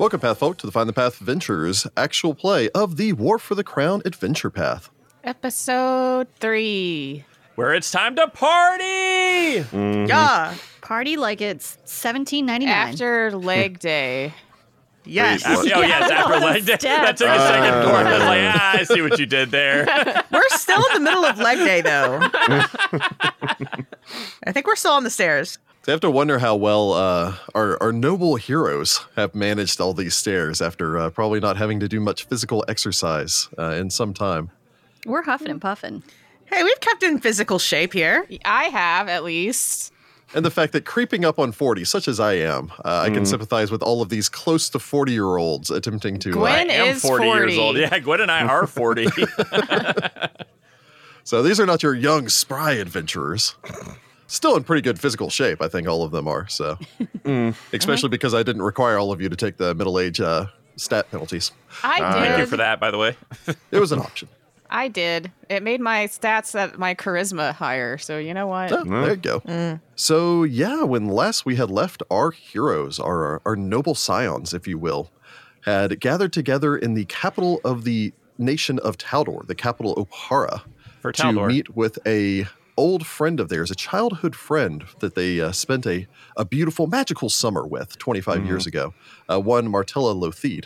Welcome, Path folk, to the Find the Path Ventures actual play of the War for the Crown Adventure Path. Episode three. Where it's time to party! Yeah. Party like it's seventeen ninety nine. After leg day. Yes. After- oh, yes, after leg day. That took a second for me. I was like, ah, I see what you did there. We're still in the middle of leg day, though. I think we're still on the stairs. So I have to wonder how well uh, our, our noble heroes have managed all these stairs after uh, probably not having to do much physical exercise uh, in some time. We're huffing and puffing. Hey, we've kept in physical shape here. I have at least. And the fact that creeping up on 40, such as I am, uh, I can sympathize with all of these close to 40 year olds attempting to. Gwen Uh, I am is 40, years old. Yeah, Gwen and I are 40. so these are not your young, spry adventurers. Still in pretty good physical shape, I think all of them are. So, especially because I didn't require all of you to take the middle age uh, stat penalties. I did. Thank you for that, by the way. It was an option. I did. It made my stats that my charisma higher. So you know what? Oh, there you go. So yeah, when last we had left, our heroes, our our noble scions, if you will, had gathered together in the capital of the nation of Taldor, the capital Oppara, For to Taldor. meet with a old friend of theirs, a childhood friend that they uh, spent a, a beautiful magical summer with 25 years ago. Uh, one Martella Lotheed,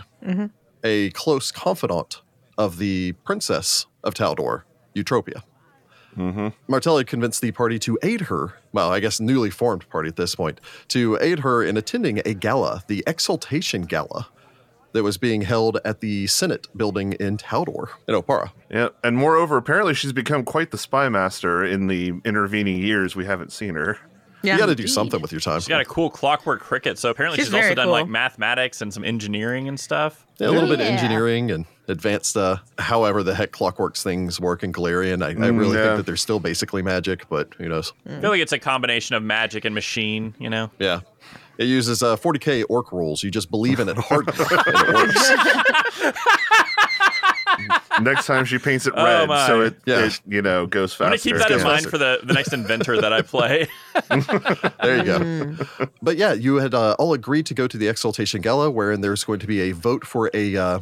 a close confidant of the princess of Taldor, Eutropia. Mm-hmm. Martelli convinced the party to aid her, well, I guess newly formed party at this point, to aid her in attending a gala, the Exaltation Gala, that was being held at the Senate building in Taldor, in Oppara. Yeah, and moreover, apparently she's become quite the spy master in the intervening years we haven't seen her. Yeah. you got to do something with your time. She's got a cool clockwork cricket, so apparently She's she's, also done cool. like mathematics and some engineering and stuff. Yeah, a little bit of engineering and advanced, uh, however the heck clockworks things work in Golarion. I, I Mm, really yeah. think that they're still basically magic, but who knows? I feel like it's a combination of magic and machine, you know? Yeah. It uses uh, 40k orc rules. You just believe in it hard and it works. Next time she paints it Oh red, my. so it, Yeah. it you know goes faster. I'm going to keep that in mind faster. for the, the next inventor that I play. There you go. But yeah, you had uh, all agreed to go to the Exaltation Gala, wherein there's going to be a vote for a uh,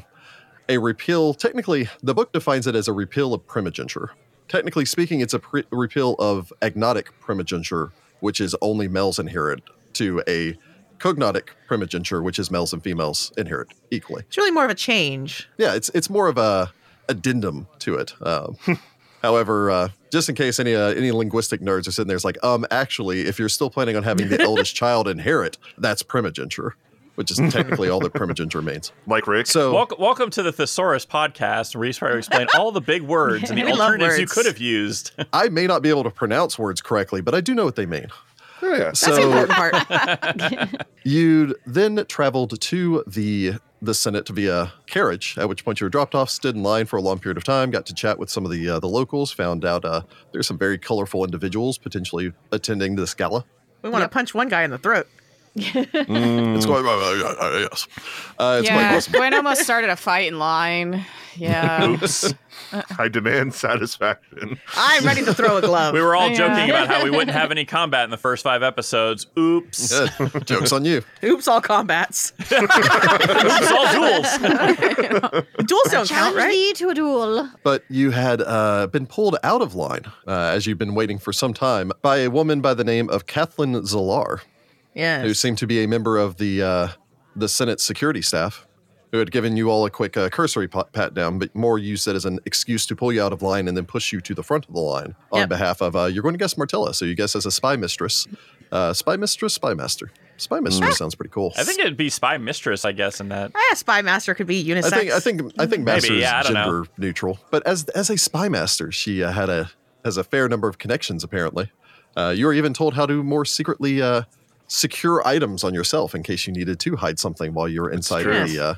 a repeal. Technically, the book defines it as a repeal of primogeniture. Technically speaking, it's a pre- repeal of agnatic primogeniture, which is only males inherit, to a cognatic primogeniture, which is males and females inherit equally. It's really more of a change. Yeah, it's it's more of a addendum to it. Um, however, uh, just in case any uh, any linguistic nerds are sitting there, it's like, um, actually, if you're still planning on having the eldest child inherit, that's primogeniture, which is technically all that primogeniture means. Mike Rick. So, welcome, welcome to the Thesaurus podcast, where we try to explain all the big words and the We love alternatives you could have used. I may not be able to pronounce words correctly, but I do know what they mean. Oh, yeah. That's the So important part. you then traveled to the the Senate to via carriage, at which point you were dropped off, stood in line for a long period of time, got to chat with some of the uh, the locals, found out uh, there's some very colorful individuals potentially attending this gala. we want to punch one guy in the throat. It's quite uh, uh, yes. Uh, it's quite yeah, possible. Gwen almost started a fight in line. Yeah. Oops. I demand satisfaction. I'm ready to throw a glove. We were all Yeah. joking about how we wouldn't have any combat in the first five episodes. Oops. Good. Joke's on you. Oops, all combats. Oops, all duels. Duels don't count, Challenge right? thee to a duel. But you had uh, been pulled out of line uh, as you've been waiting for some time by a woman by the name of Kathleen Zalar, who Yes. seemed to be a member of the uh, the Senate security staff, who had given you all a quick uh, cursory pat, pat down, but more used it as an excuse to pull you out of line and then push you to the front of the line on Yep. behalf of uh, you're going to guess Martella. So you guess as a spy mistress, uh, spy mistress, spy master. Spy mistress sounds pretty cool. I think it'd be spy mistress, I guess, in that. Ah, spy master could be unisex. I think I think I think Maybe, master yeah, is don't know. gender neutral, but as as a spy master, she uh, had a has a fair number of connections. Apparently, uh, you were even told how to more secretly uh, secure items on yourself in case you needed to hide something while you were inside true. of the uh,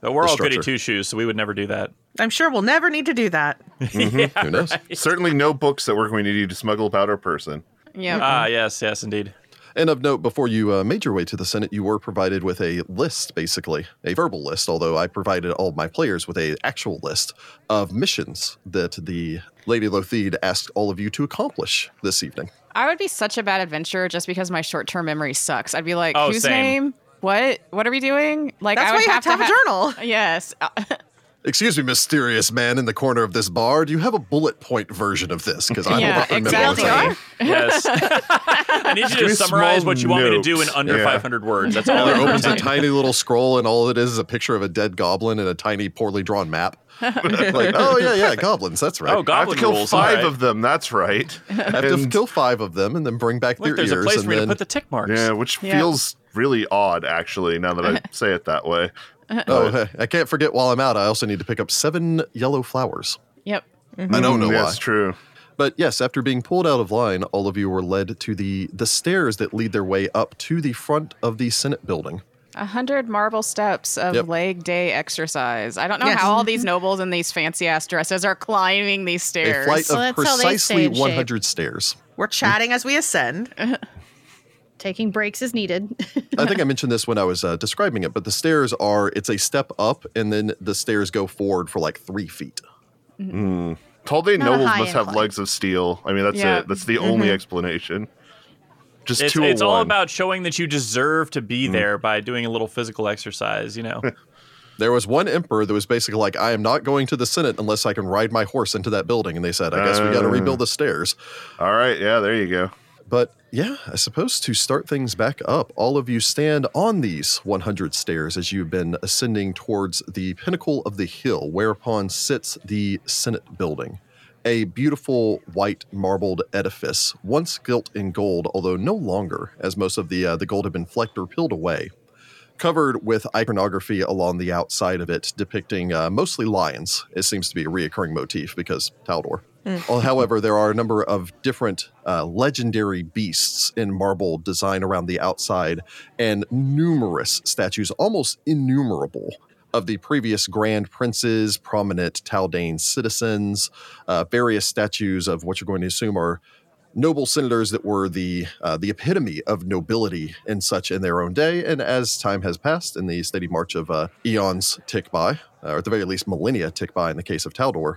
But we're the all goody two shoes, so we would never do that. I'm sure we'll never need to do that. Who knows? Certainly no books that we're going to need to smuggle about our person. Yeah. Ah, yes, yes, indeed. And of note, before you uh, made your way to the Senate, you were provided with a list, basically a verbal list. Although I provided all of my players with a actual list of missions that the Lady Lotheed asked all of you to accomplish this evening. I would be such a bad adventurer just because my short term memory sucks. I'd be like, Oh, whose same. name? What? What are we doing? Like, That's I why would you have to have a ha- journal. Yes. Excuse me, mysterious man in the corner of this bar. Do you have a bullet point version of this? Because I Yeah, don't remember what's exactly. on it. Yes. I need you to summarize what you want me to do in under Yeah. 500 words. That's all. Tyler I opens a tiny little scroll, and all it is is a picture of a dead goblin and a tiny, poorly drawn map. like, oh yeah, yeah, goblins. That's right. Oh, goblin I have to kill rules. five all right. of them. That's right. I have to kill five of them and then bring back Look, their there's a place and for me to put the tick marks. Yeah, which Yeah. feels really odd, actually, now that I say it that way. oh, hey, I can't forget while I'm out. I also need to pick up seven yellow flowers. yep. I don't know Mm, why. That's true. But yes, after being pulled out of line, all of you were led to the the stairs that lead their way up to the front of the Senate building. A hundred marble steps of Yep. leg day exercise. I don't know Yes. how all these nobles in these fancy ass dresses are climbing these stairs. A stairs. flight Well, of that's precisely stay in shape. 100 stairs. We're chatting as we ascend. Taking breaks is needed. I think I mentioned this when I was uh, describing it, but the stairs are it's a step up and then the stairs go forward for like three feet. Taldane Not a nobles must have incline. legs of steel. I mean, that's Yeah. it. That's the only explanation. Just It's, two it's all about showing that you deserve to be there by doing a little physical exercise, you know. There was one emperor that was basically like, I am not going to the Senate unless I can ride my horse into that building. And they said, I guess we got to Uh. rebuild the stairs. All right, yeah, there you go. But yeah, I suppose to start things back up, all of you stand on these 100 stairs as you've been ascending towards the pinnacle of the hill, whereupon sits the Senate building. A beautiful white marbled edifice, once gilt in gold, although no longer, as most of the uh, the gold had been flecked or peeled away. Covered with iconography along the outside of it, depicting uh, mostly lions. It seems to be a reoccurring motif because Taldor. Well, however, there are a number of different uh, legendary beasts in marble design around the outside, and numerous statues, almost innumerable, of the previous grand princes, prominent Taldane citizens, uh, various statues of what you're going to assume are noble senators that were the uh, the epitome of nobility and such in their own day. And as time has passed, and the steady march of uh, eons tick by, or at the very least millennia tick by in the case of Taldor,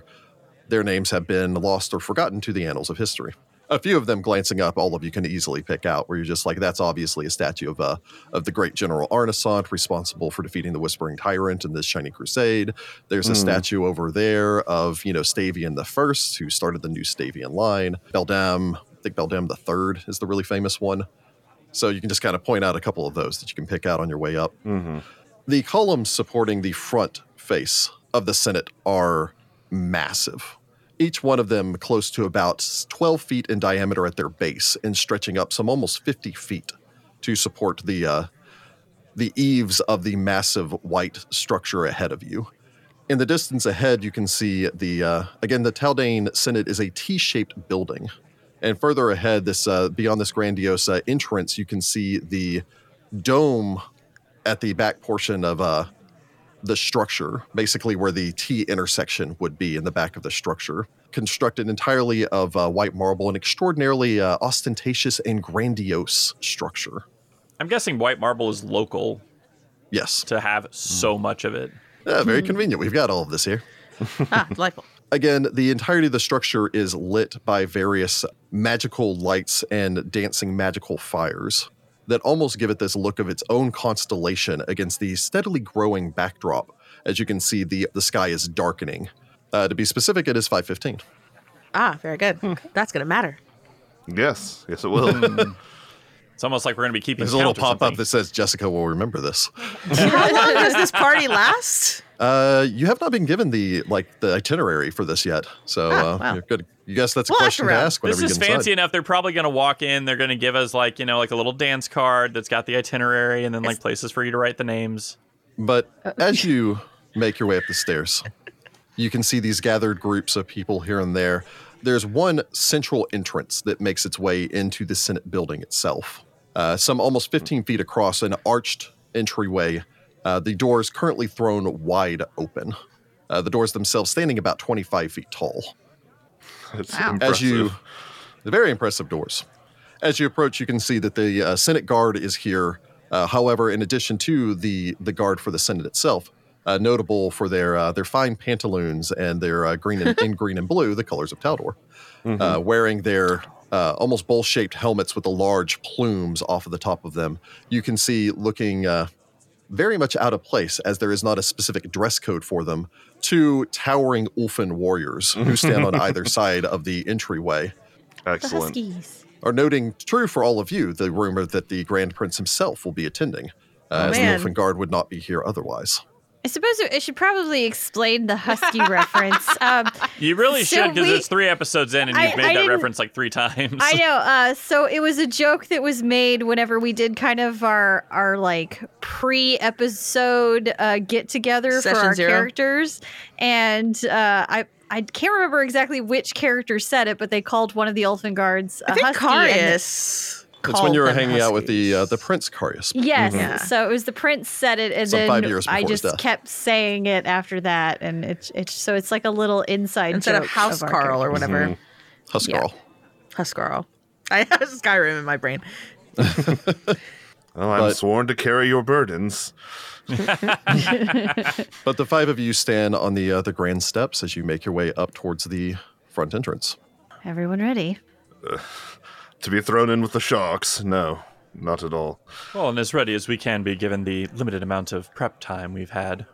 their names have been lost or forgotten to the annals of history. A few of them glancing up, all of you can easily pick out, where you're just like, that's obviously a statue of uh, of the great General Arnisant, responsible for defeating the Whispering Tyrant in this Shining Crusade. There's a statue over there of, you know, Stavian the First, who started the new Stavian line. Beldam, I think Beldam the Third is the really famous one. So you can just kind of point out a couple of those that you can pick out on your way up. The columns supporting the front face of the Senate are massive. Each one of them close to about 12 feet in diameter at their base and stretching up some almost 50 feet to support the uh, the eaves of the massive white structure ahead of you. In the distance ahead, you can see the uh, again the Taldane Senate is a T-shaped building, and further ahead, this uh, beyond this grandiose uh, entrance, you can see the dome at the back portion of uh, the structure, basically where the T intersection would be in the back of the structure. Constructed entirely of uh, white marble, an extraordinarily uh, ostentatious and grandiose structure. I'm guessing white marble is local Yes, to have so much of it. Yeah, very convenient. We've got all of this here. ah, delightful. Again, the entirety of the structure is lit by various magical lights and dancing magical fires that almost give it this look of its own constellation against the steadily growing backdrop. As you can see, the, the sky is darkening. Uh, to be specific, it is 515. Ah, very good. That's going to matter. Yes, yes, it will. It's almost like we're going to be keeping There's a little pop up that says Jessica will remember this. How long does this party last? Uh, you have not been given the like the itinerary for this yet, so Ah, uh, wow. you're good. You guess that's a We'll ask question to around. ask whenever This you is get fancy inside. enough. They're probably going to walk in. They're going to give us like you know like a little dance card that's got the itinerary and then like places for you to write the names. But as you make your way up the stairs, you can see these gathered groups of people here and there. There's one central entrance that makes its way into the Senate building itself. Uh, some almost 15 feet across, an arched entryway Uh, the doors currently thrown wide open. Uh, the doors themselves standing about 25 feet tall. It's Wow. impressive. As you, very impressive doors. As you approach, you can see that the uh, Senate guard is here. Uh, however, in addition to the the guard for the Senate itself, uh, notable for their uh, their fine pantaloons and their uh, green and in green and blue, the colors of Taldor, uh, wearing their uh, almost bowl shaped helmets with the large plumes off of the top of them. You can see looking uh, very much out of place as there is not a specific dress code for them. Two towering Ulfen warriors who stand on either side of the entryway The Excellent. Huskies. are noting true for all of you the rumor that the Grand Prince himself will be attending, uh, Oh, as man. the Ulfen Guard would not be here otherwise. I suppose I should probably explain the Husky reference. Um, You really So should because we- it's three episodes in and I- you've made I that reference like three times. I know. Uh, so it was a joke that was made whenever we did kind of our our like pre-episode uh, get together for our zero. characters, and uh, I. I can't remember exactly which character said it, but they called one of the Elfin guards a I think husky. and- Carius. That's when you were called them hanging out with the uh, the Prince Carius. Yes. Yeah. So it was the prince said it, and Some then five years I just kept saying it after that, and it's it's so it's like a little inside instead of House our Carl or characters. whatever. Huskarl. Huskarl. I have Skyrim in my brain. Well, I'm But- sworn to carry your burdens. But the five of you stand on the uh, the grand steps as you make your way up towards the front entrance. Everyone ready? To be thrown in with the sharks? No, not at all. Well, and as ready as we can be given the limited amount of prep time we've had.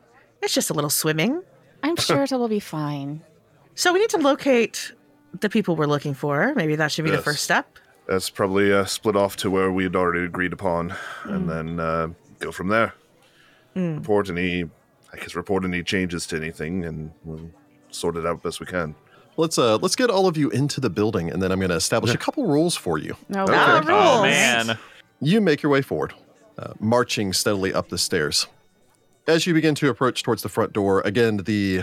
It's just a little swimming. I'm sure it will be fine. So we need to locate the people we're looking for. Maybe that should be the first step. That's probably uh, split off to where we had already agreed upon, and then uh, go from there. Report any, I guess, report any changes to anything, and we'll sort it out best we can. Let's uh let's get all of you into the building, and then I'm going to establish a couple rules for you. No, Ah, Okay. Oh rules. man. You make your way forward, uh, marching steadily up the stairs. As you begin to approach towards the front door, again the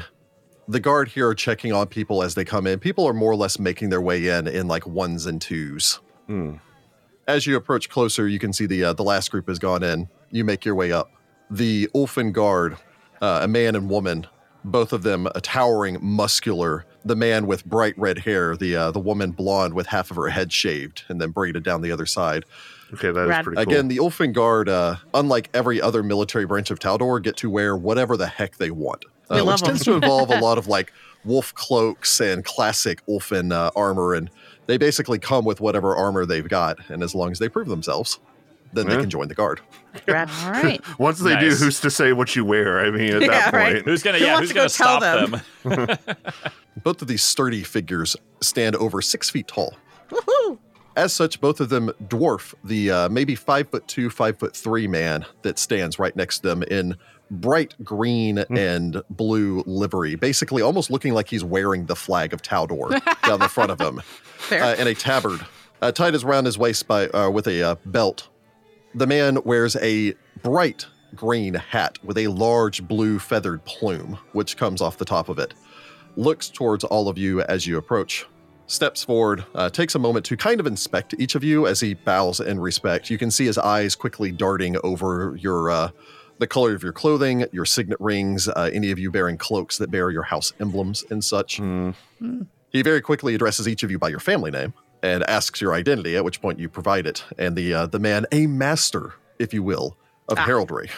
the guard here are checking on people as they come in. People are more or less making their way in in like ones and twos. As you approach closer, you can see the uh, the last group has gone in. You make your way up. The Ulfen guard, uh, a man and woman, both of them a towering, muscular. The man with bright red hair, the uh, the woman blonde with half of her head shaved and then braided down the other side. Okay, that is Rad. pretty cool. Again, the Ulfen Guard, uh, unlike every other military branch of Taldor, get to wear whatever the heck they want, We uh, love which 'em. tends to involve a lot of like wolf cloaks and classic Ulfen uh, armor, and they basically come with whatever armor they've got, and as long as they prove themselves, then they can join the guard. Rad. All right. Once they do, who's to say what you wear? I mean, at Yeah, that right. point, Who's gonna Who yeah, wants who's to gonna tell stop them? them? Both of these sturdy figures stand over six feet tall. Woohoo! As such, both of them dwarf the uh, maybe five foot two, five foot three man that stands right next to them in bright green and blue livery, basically almost looking like he's wearing the flag of Taldor down the front of him, Fair. uh, and a tabard uh, tied around his waist by uh, with a uh, belt. The man wears a bright green hat with a large blue feathered plume, which comes off the top of it. Looks towards all of you as you approach steps forward, uh, takes a moment to kind of inspect each of you as he bows in respect. You can see his eyes quickly darting over your uh, the color of your clothing, your signet rings, uh, any of you bearing cloaks that bear your house emblems and such. He very quickly addresses each of you by your family name and asks your identity, at which point you provide it. And the uh, the man, a master, if you will, of heraldry,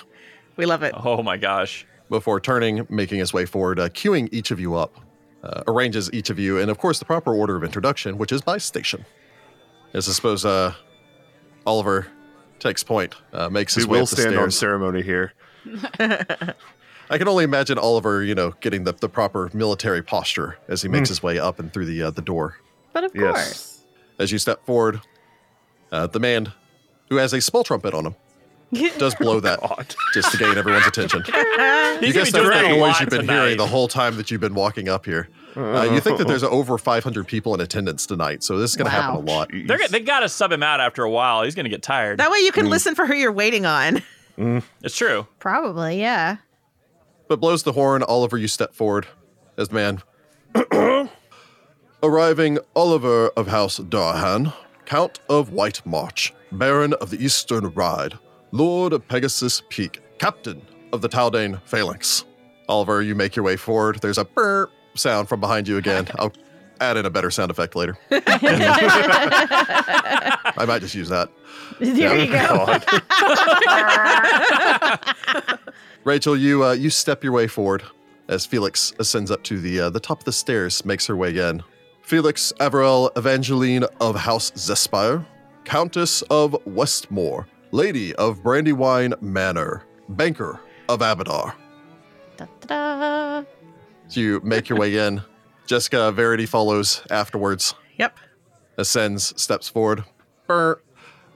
we love it. Oh my gosh. before turning, making his way forward, uh, queuing each of you up, uh, arranges each of you in, of course, the proper order of introduction, which is by station. As I suppose uh, Oliver takes point, uh, makes we his way will up the stand on ceremony here. I can only imagine Oliver, you know, getting the, the proper military posture as he makes his way up and through the uh, the door. But of Yes. course. As you step forward, uh, the man who has a small trumpet on him does blow that just to gain everyone's attention. He's you gonna guess that's doing that that noise you've been tonight. hearing the whole time that you've been walking up here. Uh, you think that there's over 500 people in attendance tonight, so this is going to happen a lot. They're, they gotta sub him out after a while. He's gonna get tired. That way you can listen for who you're waiting on. it's true. Probably, yeah. But blows the horn, Oliver, you step forward as the man. Arriving Oliver of House Darhan, Count of White March, Baron of the Eastern Ride, Lord of Pegasus Peak, Captain of the Taldane phalanx. Oliver, you make your way forward. There's a burp sound from behind you again. I'll add in a better sound effect later. I might just use that. There you go. Rachel, you uh, you step your way forward as Felix ascends up to the uh, the top of the stairs, makes her way in. Felix Averell Evangeline of House Zespire, Countess of Westmore, Lady of Brandywine Manor, Banker of Abadar. Da-da-da. So you make your way in. Jessica Verity follows afterwards, Yep. ascends, steps forward. Brr.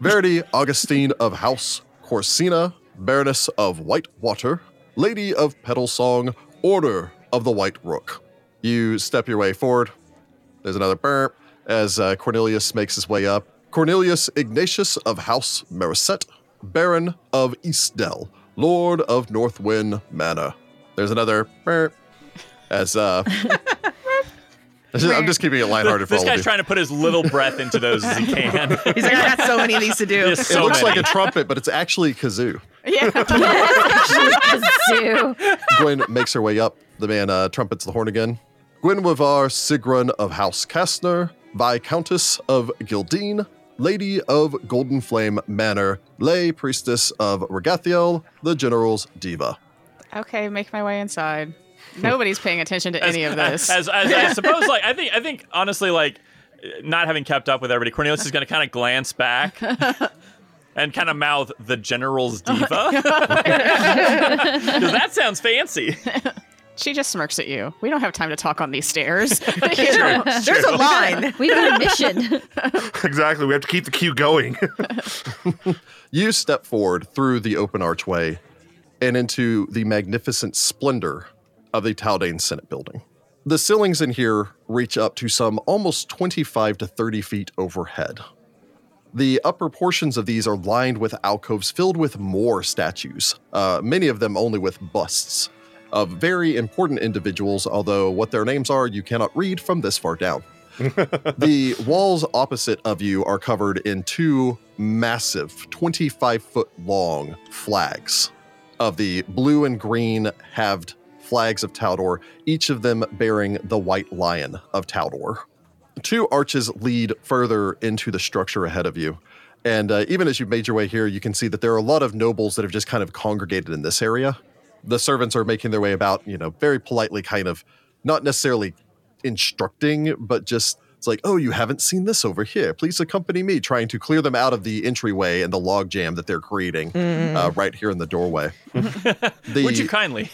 Verity Augustine of House Corsina, Baroness of Whitewater, Lady of Petal Song, Order of the White Rook. You step your way forward. There's another burp as uh, Cornelius makes his way up. Cornelius Ignatius of House Mariset, Baron of Eastdell, Lord of Northwind Manor. There's another burp as uh, I'm just keeping it lighthearted for This all of guy's you. trying to put as little breath into those as he can. He's like, I got so many of these to do. Just it so looks like a trumpet, but it's actually kazoo. Yeah. Zoo. Gwen makes her way up. The man uh, trumpets the horn again. Gwenwivar Sigrun of House Kastner, Viscountess of Gildine, Lady of Golden Flame Manor, Lay Priestess of Ragathiel, the General's Diva. okay, make my way inside. Nobody's paying attention to any of this. As, as I suppose, like I think, I think honestly, like not having kept up with everybody, Cornelius is going to kind of glance back and kind of mouth the general's diva because that sounds fancy. She just smirks at you. We don't have time to talk on these stairs. You know? There's a line. We've got a mission. exactly. We have to keep the queue going. You step forward through the open archway and into the magnificent splendor of the Taldane Senate building. The ceilings in here reach up to some almost 25 to 30 feet overhead. The upper portions of these are lined with alcoves filled with more statues, uh, many of them only with busts of very important individuals, although what their names are you cannot read from this far down. the walls opposite of you are covered in two massive 25 foot long flags of the blue and green halved flags of Taldor, each of them bearing the white lion of Taldor. Two arches lead further into the structure ahead of you. And uh, even as you've made your way here, you can see that there are a lot of nobles that have just kind of congregated in this area. The servants are making their way about, you know, very politely, kind of not necessarily instructing, but just it's like, oh, you haven't seen this over here. Please accompany me, trying to clear them out of the entryway and the logjam that they're creating uh, right here in the doorway. the, Would you kindly?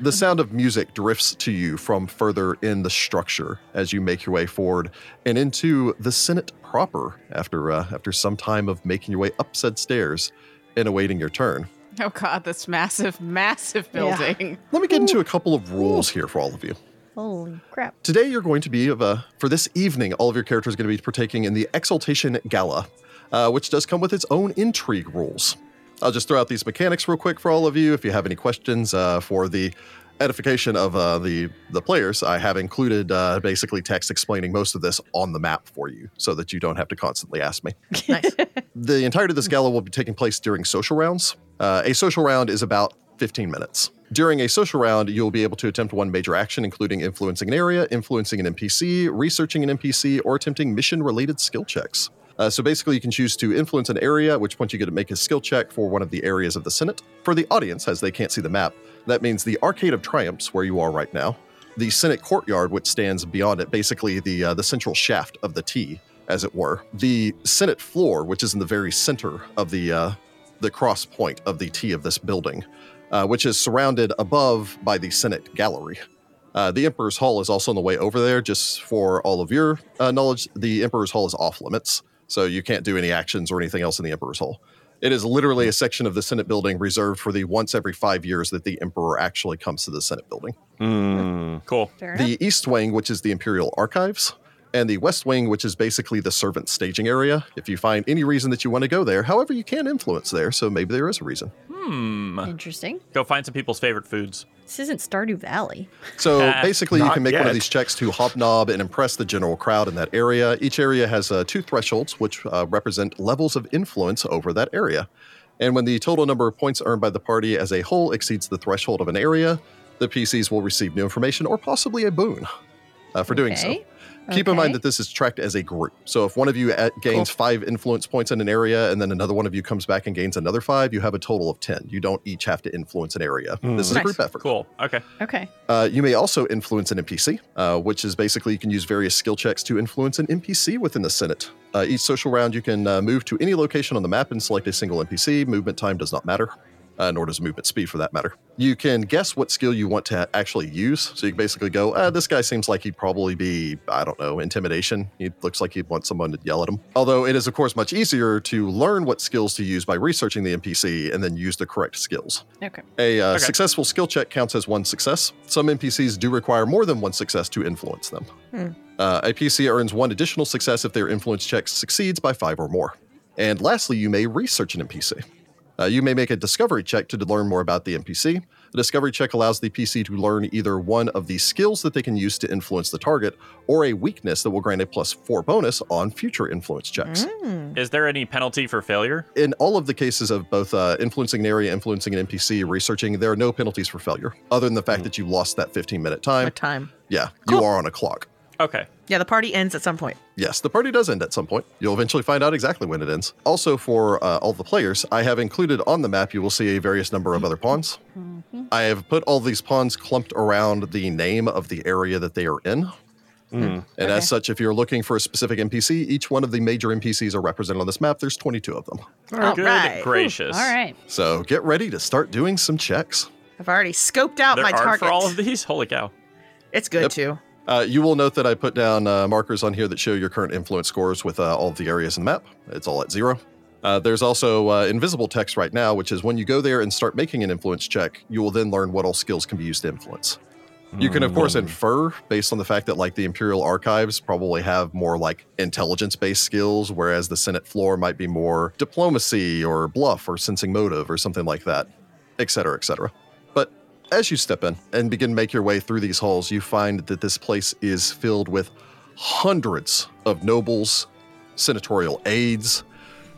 the sound of music drifts to you from further in the structure as you make your way forward and into the Senate proper after uh, after some time of making your way up said stairs and awaiting your turn. Oh god, this massive, massive Yeah. building. Let me get into a couple of rules here for all of you. Holy crap. Today, you're going to be of a for this evening. All of your characters are going to be partaking in the Exaltation Gala, uh, which does come with its own intrigue rules. I'll just throw out these mechanics real quick for all of you. If you have any questions uh, for the edification of uh, the the players, I have included uh, basically text explaining most of this on the map for you, so that you don't have to constantly ask me. Nice. The entirety of this gala will be taking place during social rounds. Uh, a social round is about 15 minutes. During a social round, you'll be able to attempt one major action, including influencing an area, influencing an NPC, researching an NPC, or attempting mission related skill checks. Uh, so basically, you can choose to influence an area, at which point you get to make a skill check for one of the areas of the Senate. For the audience, as they can't see the map, that means the Arcade of Triumphs, where you are right now, the Senate courtyard, which stands beyond it, basically the uh, the central shaft of the T, as it were, the Senate floor, which is in the very center of the uh, the cross point of the T of this building, uh, which is surrounded above by the Senate gallery. Uh, the Emperor's Hall is also on the way over there. Just for all of your uh, knowledge, the Emperor's Hall is off limits, so you can't do any actions or anything else in the Emperor's Hall. It is literally a section of the Senate building reserved for the once every five years that the Emperor actually comes to the Senate building Hmm. Cool. Fair enough. the East Wing, which is the Imperial Archives, and the West Wing, which is basically the servant staging area. If you find any reason that you want to go there, however, you can influence there, so maybe there is a reason. Hmm. Interesting. Go find some people's favorite foods. This isn't Stardew Valley. So Uh, basically, you can make one of these checks to hobnob and impress the general crowd in that area. Each area has uh, two thresholds, which uh, represent levels of influence over that area. And when the total number of points earned by the party as a whole exceeds the threshold of an area, the PCs will receive new information or possibly a boon uh, for doing so. Okay. Keep in mind that this is tracked as a group. So if one of you at, gains five influence points in an area and then another one of you comes back and gains another five, you have a total of 10. You don't each have to influence an area. This is a group effort. Cool. Okay. Okay. Uh, you may also influence an NPC, uh, which is basically you can use various skill checks to influence an NPC within the Senate. Uh, each social round, you can uh, move to any location on the map and select a single NPC. Movement time does not matter, uh, nor does movement speed for that matter. You can guess what skill you want to actually use. So you can basically go, uh, this guy seems like he'd probably be, I don't know, intimidation. He looks like he'd want someone to yell at him. Although it is, of course, much easier to learn what skills to use by researching the NPC and then use the correct skills. Okay. A uh, Okay. successful skill check counts as one success. Some NPCs do require more than one success to influence them. Uh, a PC earns one additional success if their influence check succeeds by five or more. And lastly, you may research an NPC. Uh, you may make a discovery check to learn more about the NPC. The discovery check allows the PC to learn either one of the skills that they can use to influence the target or a weakness that will grant a plus four bonus on future influence checks. Is there any penalty for failure? In all of the cases of both uh, influencing an area, influencing an NPC, researching, there are no penalties for failure, other than the fact that you lost that 15 minute time. My time. Yeah, Cool. you are on a clock. Okay. Yeah, the party ends at some point. Yes, the party does end at some point. You'll eventually find out exactly when it ends. Also, for uh, all the players, I have included on the map, you will see a various number of other pawns. I have put all these pawns clumped around the name of the area that they are in. And as such, if you're looking for a specific NPC, each one of the major NPCs are represented on this map. There's 22 of them. All Good right. gracious. All right. So get ready to start doing some checks. I've already scoped out There my target. for all of these. Holy cow. It's good Yep. too. Uh, you will note that I put down uh, markers on here that show your current influence scores with uh, all of the areas in the map. It's all at zero. Uh, there's also uh, invisible text right now, which is when you go there and start making an influence check, you will then learn what all skills can be used to influence. You can, of course, infer based on the fact that, like, the Imperial Archives probably have more, like, intelligence based skills, whereas the Senate floor might be more diplomacy or bluff or sensing motive or something like that, et cetera, et cetera. As you step in and begin make your way through these halls, you find that this place is filled with hundreds of nobles, senatorial aides,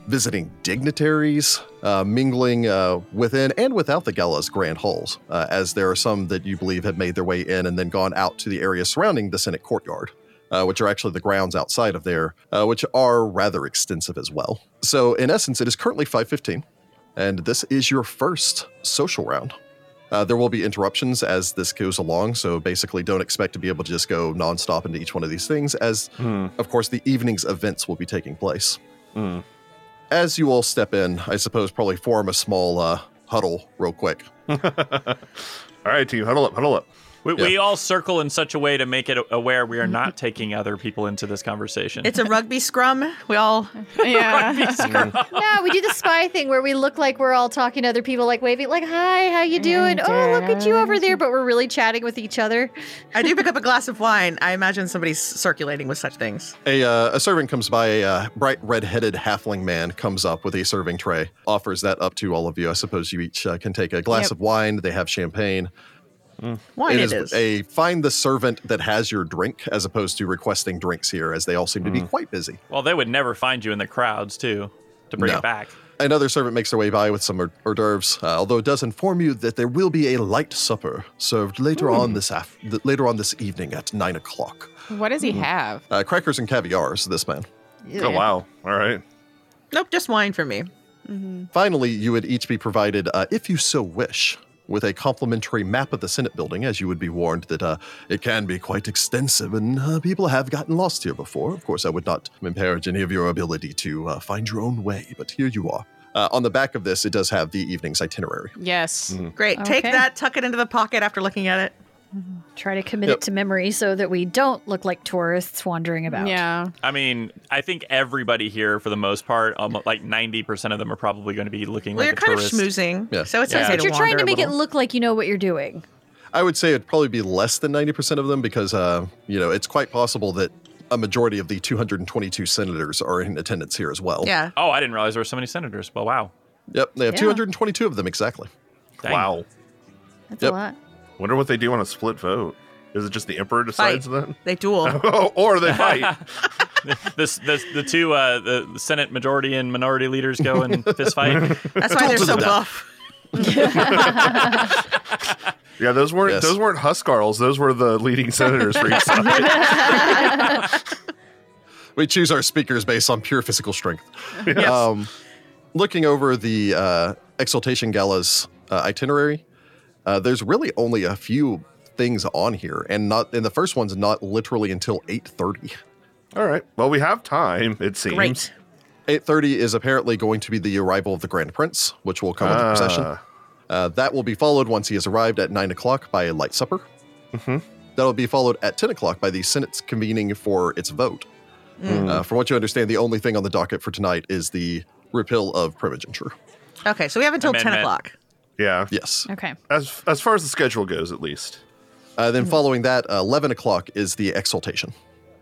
visiting dignitaries, uh, mingling uh, within and without the gala's grand halls, uh, as there are some that you believe have made their way in and then gone out to the area surrounding the Senate courtyard. Uh, which are actually the grounds outside of there, uh, which are rather extensive as well. So, in essence, it is currently 5:15, and this is your first social round. Uh, there will be interruptions as this goes along, so basically, don't expect to be able to just go nonstop into each one of these things, as of course the evening's events will be taking place. As you all step in, I suppose probably form a small uh, huddle real quick. All right, team, huddle up, huddle up. We, Yeah. we all circle in such a way to make it aware we are not taking other people into this conversation. It's a rugby scrum. We all Yeah. No, we do the spy thing where we look like we're all talking to other people, like waving, like "Hi, how you doing? Oh, look at you over there!" But we're really chatting with each other. I do pick up a glass of wine. I imagine somebody's circulating with such things. A, uh, a servant comes by, a uh, bright red headed halfling man comes up with a serving tray, offers that up to all of you. I suppose you each uh, can take a glass Yep. of wine. They have champagne. Wine it is, a find the servant that has your drink as opposed to requesting drinks here, as they all seem to be quite busy. well, they would never find you in the crowds, too, to bring No. it back. Another servant makes their way by with some hors hors d'oeuvres, uh, although it does inform you that there will be a light supper served later on this af- later on this evening at nine o'clock. what does he have? Uh, crackers and caviars. This man. Oh wow! All right. Nope, just wine for me. Finally, you would each be provided, uh, if you so wish, with a complimentary map of the Senate building, as you would be warned that uh, it can be quite extensive and uh, people have gotten lost here before. Of course, I would not imperil any of your ability to uh, find your own way, but here you are. Uh, on the back of this, it does have the evening's itinerary. Yes. Great. Take that, tuck it into the pocket after looking at it. Try to commit Yep. it to memory so that we don't look like tourists wandering about. Yeah. I mean, I think everybody here, for the most part, um, like 90% of them are probably going to be looking Well, like you're a kind tourist. of schmoozing. Yeah. So it's Yeah. okay But But to you're trying to make it look like you know what you're doing. I would say it'd probably be less than 90% of them because, uh, you know, it's quite possible that a majority of the 222 senators are in attendance here as well. Yeah. Oh, I didn't realize there were so many senators. Well, wow. Yep, they have Yeah. 222 of them exactly. Dang. Wow. That's Yep. a lot. Wonder what they do on a split vote. Is it just the emperor decides then? They duel. or they fight? this, this the two uh, the the Senate majority and minority leaders go and fist fight. That's why they're to the so death. buff. Yeah, those weren't Yes. those weren't Huskarls. Those were the leading senators for each side. We choose our speakers based on pure physical strength. Yes. Um, looking over the uh, Exaltation Gala's uh, itinerary, uh, there's really only a few things on here, and not. And the first one's not literally until 8:30. All right. Well, we have time. It seems. Great. 8:30 is apparently going to be the arrival of the Grand Prince, which will come with the procession. Ah, Uh, that will be followed once he has arrived at 9 o'clock by a light supper. Mhm. That'll be followed at 10 o'clock by the Senate's convening for its vote. Mm. Uh, from what you understand, the only thing on the docket for tonight is the repeal of primogeniture. Okay, so we have until 10 o'clock. Yeah. Yes. Okay. As as far as the schedule goes, at least. Uh, then following that, uh, 11 o'clock is the exaltation.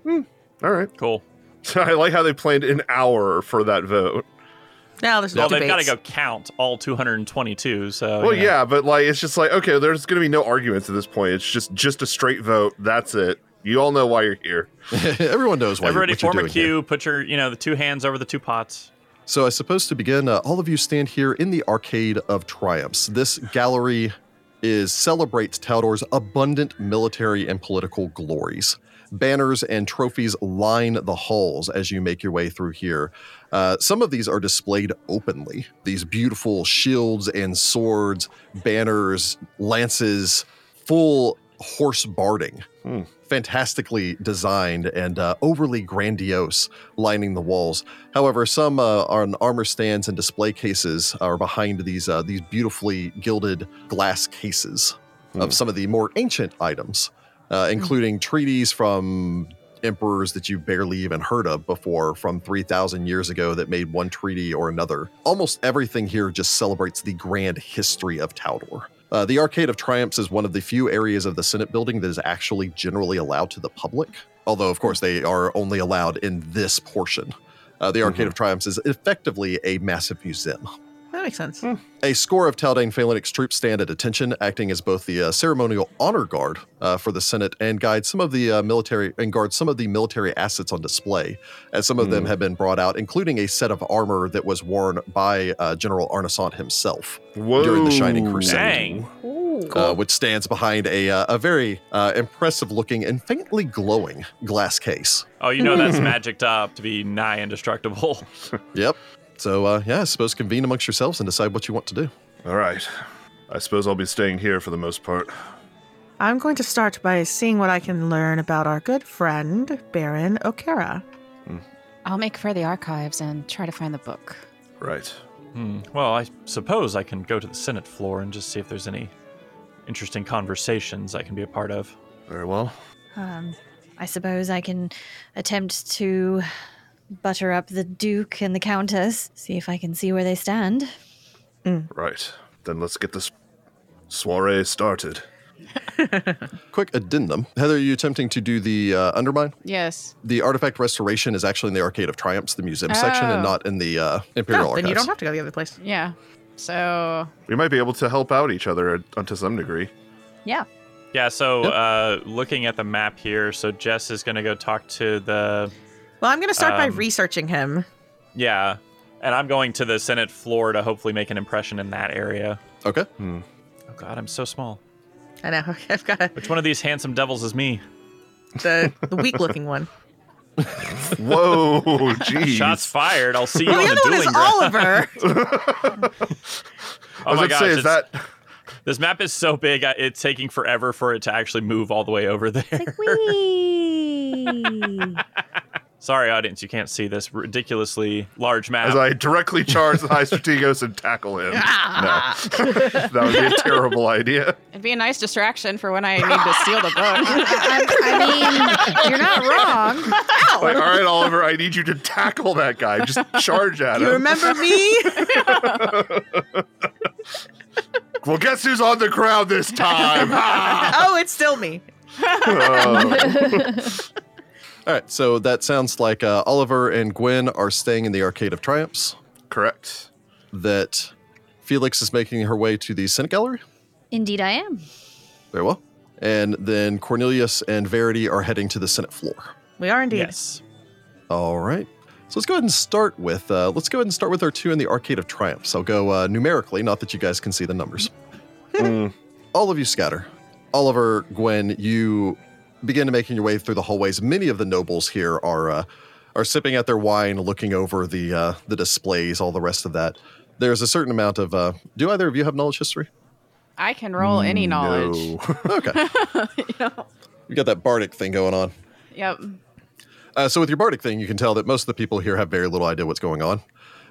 All right. Cool. I like how they planned an hour for that vote. Now there's Well, no they've got to go count all 222. So Well, you know. yeah, but like it's just like okay, there's going to be no arguments at this point. It's just just a straight vote. That's it. You all know why you're here. Everyone knows why. Everybody what you're form a doing here. queue. Put your you know the two hands over the two pots. So I suppose to begin, uh, all of you stand here in the Arcade of Triumphs. This gallery is celebrates Taldor's abundant military and political glories. Banners and trophies line the halls as you make your way through here. Uh, some of these are displayed openly. These beautiful shields and swords, banners, lances, full horse barding fantastically designed and uh, overly grandiose, lining the walls. However, some uh, on armor stands and display cases are behind these uh, these beautifully gilded glass cases of some of the more ancient items, uh, including treaties from emperors that you've barely even heard of before from 3,000 years ago that made one treaty or another. Almost everything here just celebrates the grand history of Taldor. Uh, the Arcade of Triumphs is one of the few areas of the Senate building that is actually generally allowed to the public, although, of course, they are only allowed in this portion. Uh, the Arcade of Triumphs is effectively a massive museum. That makes sense. A score of Taldane Phalanx troops stand at attention, acting as both the uh, ceremonial honor guard uh, for the Senate and guide some of the uh, military and guard some of the military assets on display, as some of them have been brought out, including a set of armor that was worn by uh, General Arnisant himself Whoa. during the Shining Crusade, Dang. uh, which stands behind a uh, a very uh, impressive-looking and faintly glowing glass case. Oh, you know that's magicked up to be nigh indestructible. Yep. So uh, yeah, I suppose convene amongst yourselves and decide what you want to do. All right. I suppose I'll be staying here for the most part. I'm going to start by seeing what I can learn about our good friend, Baron O'Kara. I'll make for the archives and try to find the book. Right. Hmm. Well, I suppose I can go to the Senate floor and just see if there's any interesting conversations I can be a part of. Very well. Um, I suppose I can attempt to butter up the Duke and the Countess, see if I can see where they stand. Right. Then let's get this soiree started. Quick addendum: Heather, are you attempting to do the uh, undermine? Yes. The artifact restoration is actually in the Arcade of Triumphs, the museum section, and Oh. not in the uh, Imperial No, Archives. then you don't have to go to the other place. Yeah. So We might be able to help out each other uh, to some degree. Yeah. Yeah, so Yep. uh, looking at the map here, so Jess is going to go talk to the. Well, I'm going to start by Um, researching him. Yeah, and I'm going to the Senate floor to hopefully make an impression in that area. Okay. Oh, God, I'm so small. I know. I've got a, Which one of these handsome devils is me? the, the weak looking one. Whoa, jeez. Shots fired. I'll see you Well, on the the other one is dueling ground. Oliver. I Oh was my about gosh, say, is that this map is so big, it's taking forever for it to actually move all the way over there. Whee! Sorry, audience, you can't see this ridiculously large map. as I directly charge the High Strategos and tackle him? no. that would be a terrible idea. it'd be a nice distraction for when I need to steal the book. I mean, you're not wrong. Like, all right, Oliver, I need you to tackle that guy. Just charge at You him. You remember me? well, guess who's on the ground this time? Ha! oh, it's still me. Oh. All right. So that sounds like uh, Oliver and Gwen are staying in the Arcade of Triumphs. Correct. That Felix is making her way to the Senate Gallery. Indeed, I am. Very well. And then Cornelius and Verity are heading to the Senate floor. We are indeed. yes. All right. So let's go ahead and start with uh, let's go ahead and start with our two in the Arcade of Triumphs. I'll go uh, numerically, not that you guys can see the numbers. Mm, All of you scatter. Oliver, Gwen, you begin to making your way through the hallways. Many of the nobles here are uh, are sipping at their wine, looking over the uh, the displays, all the rest of that. There's a certain amount of. Uh, do either of you have knowledge history? I can roll any knowledge. no. Okay, you got that bardic thing going on. Yep. Uh, so with your bardic thing, you can tell that most of the people here have very little idea what's going on.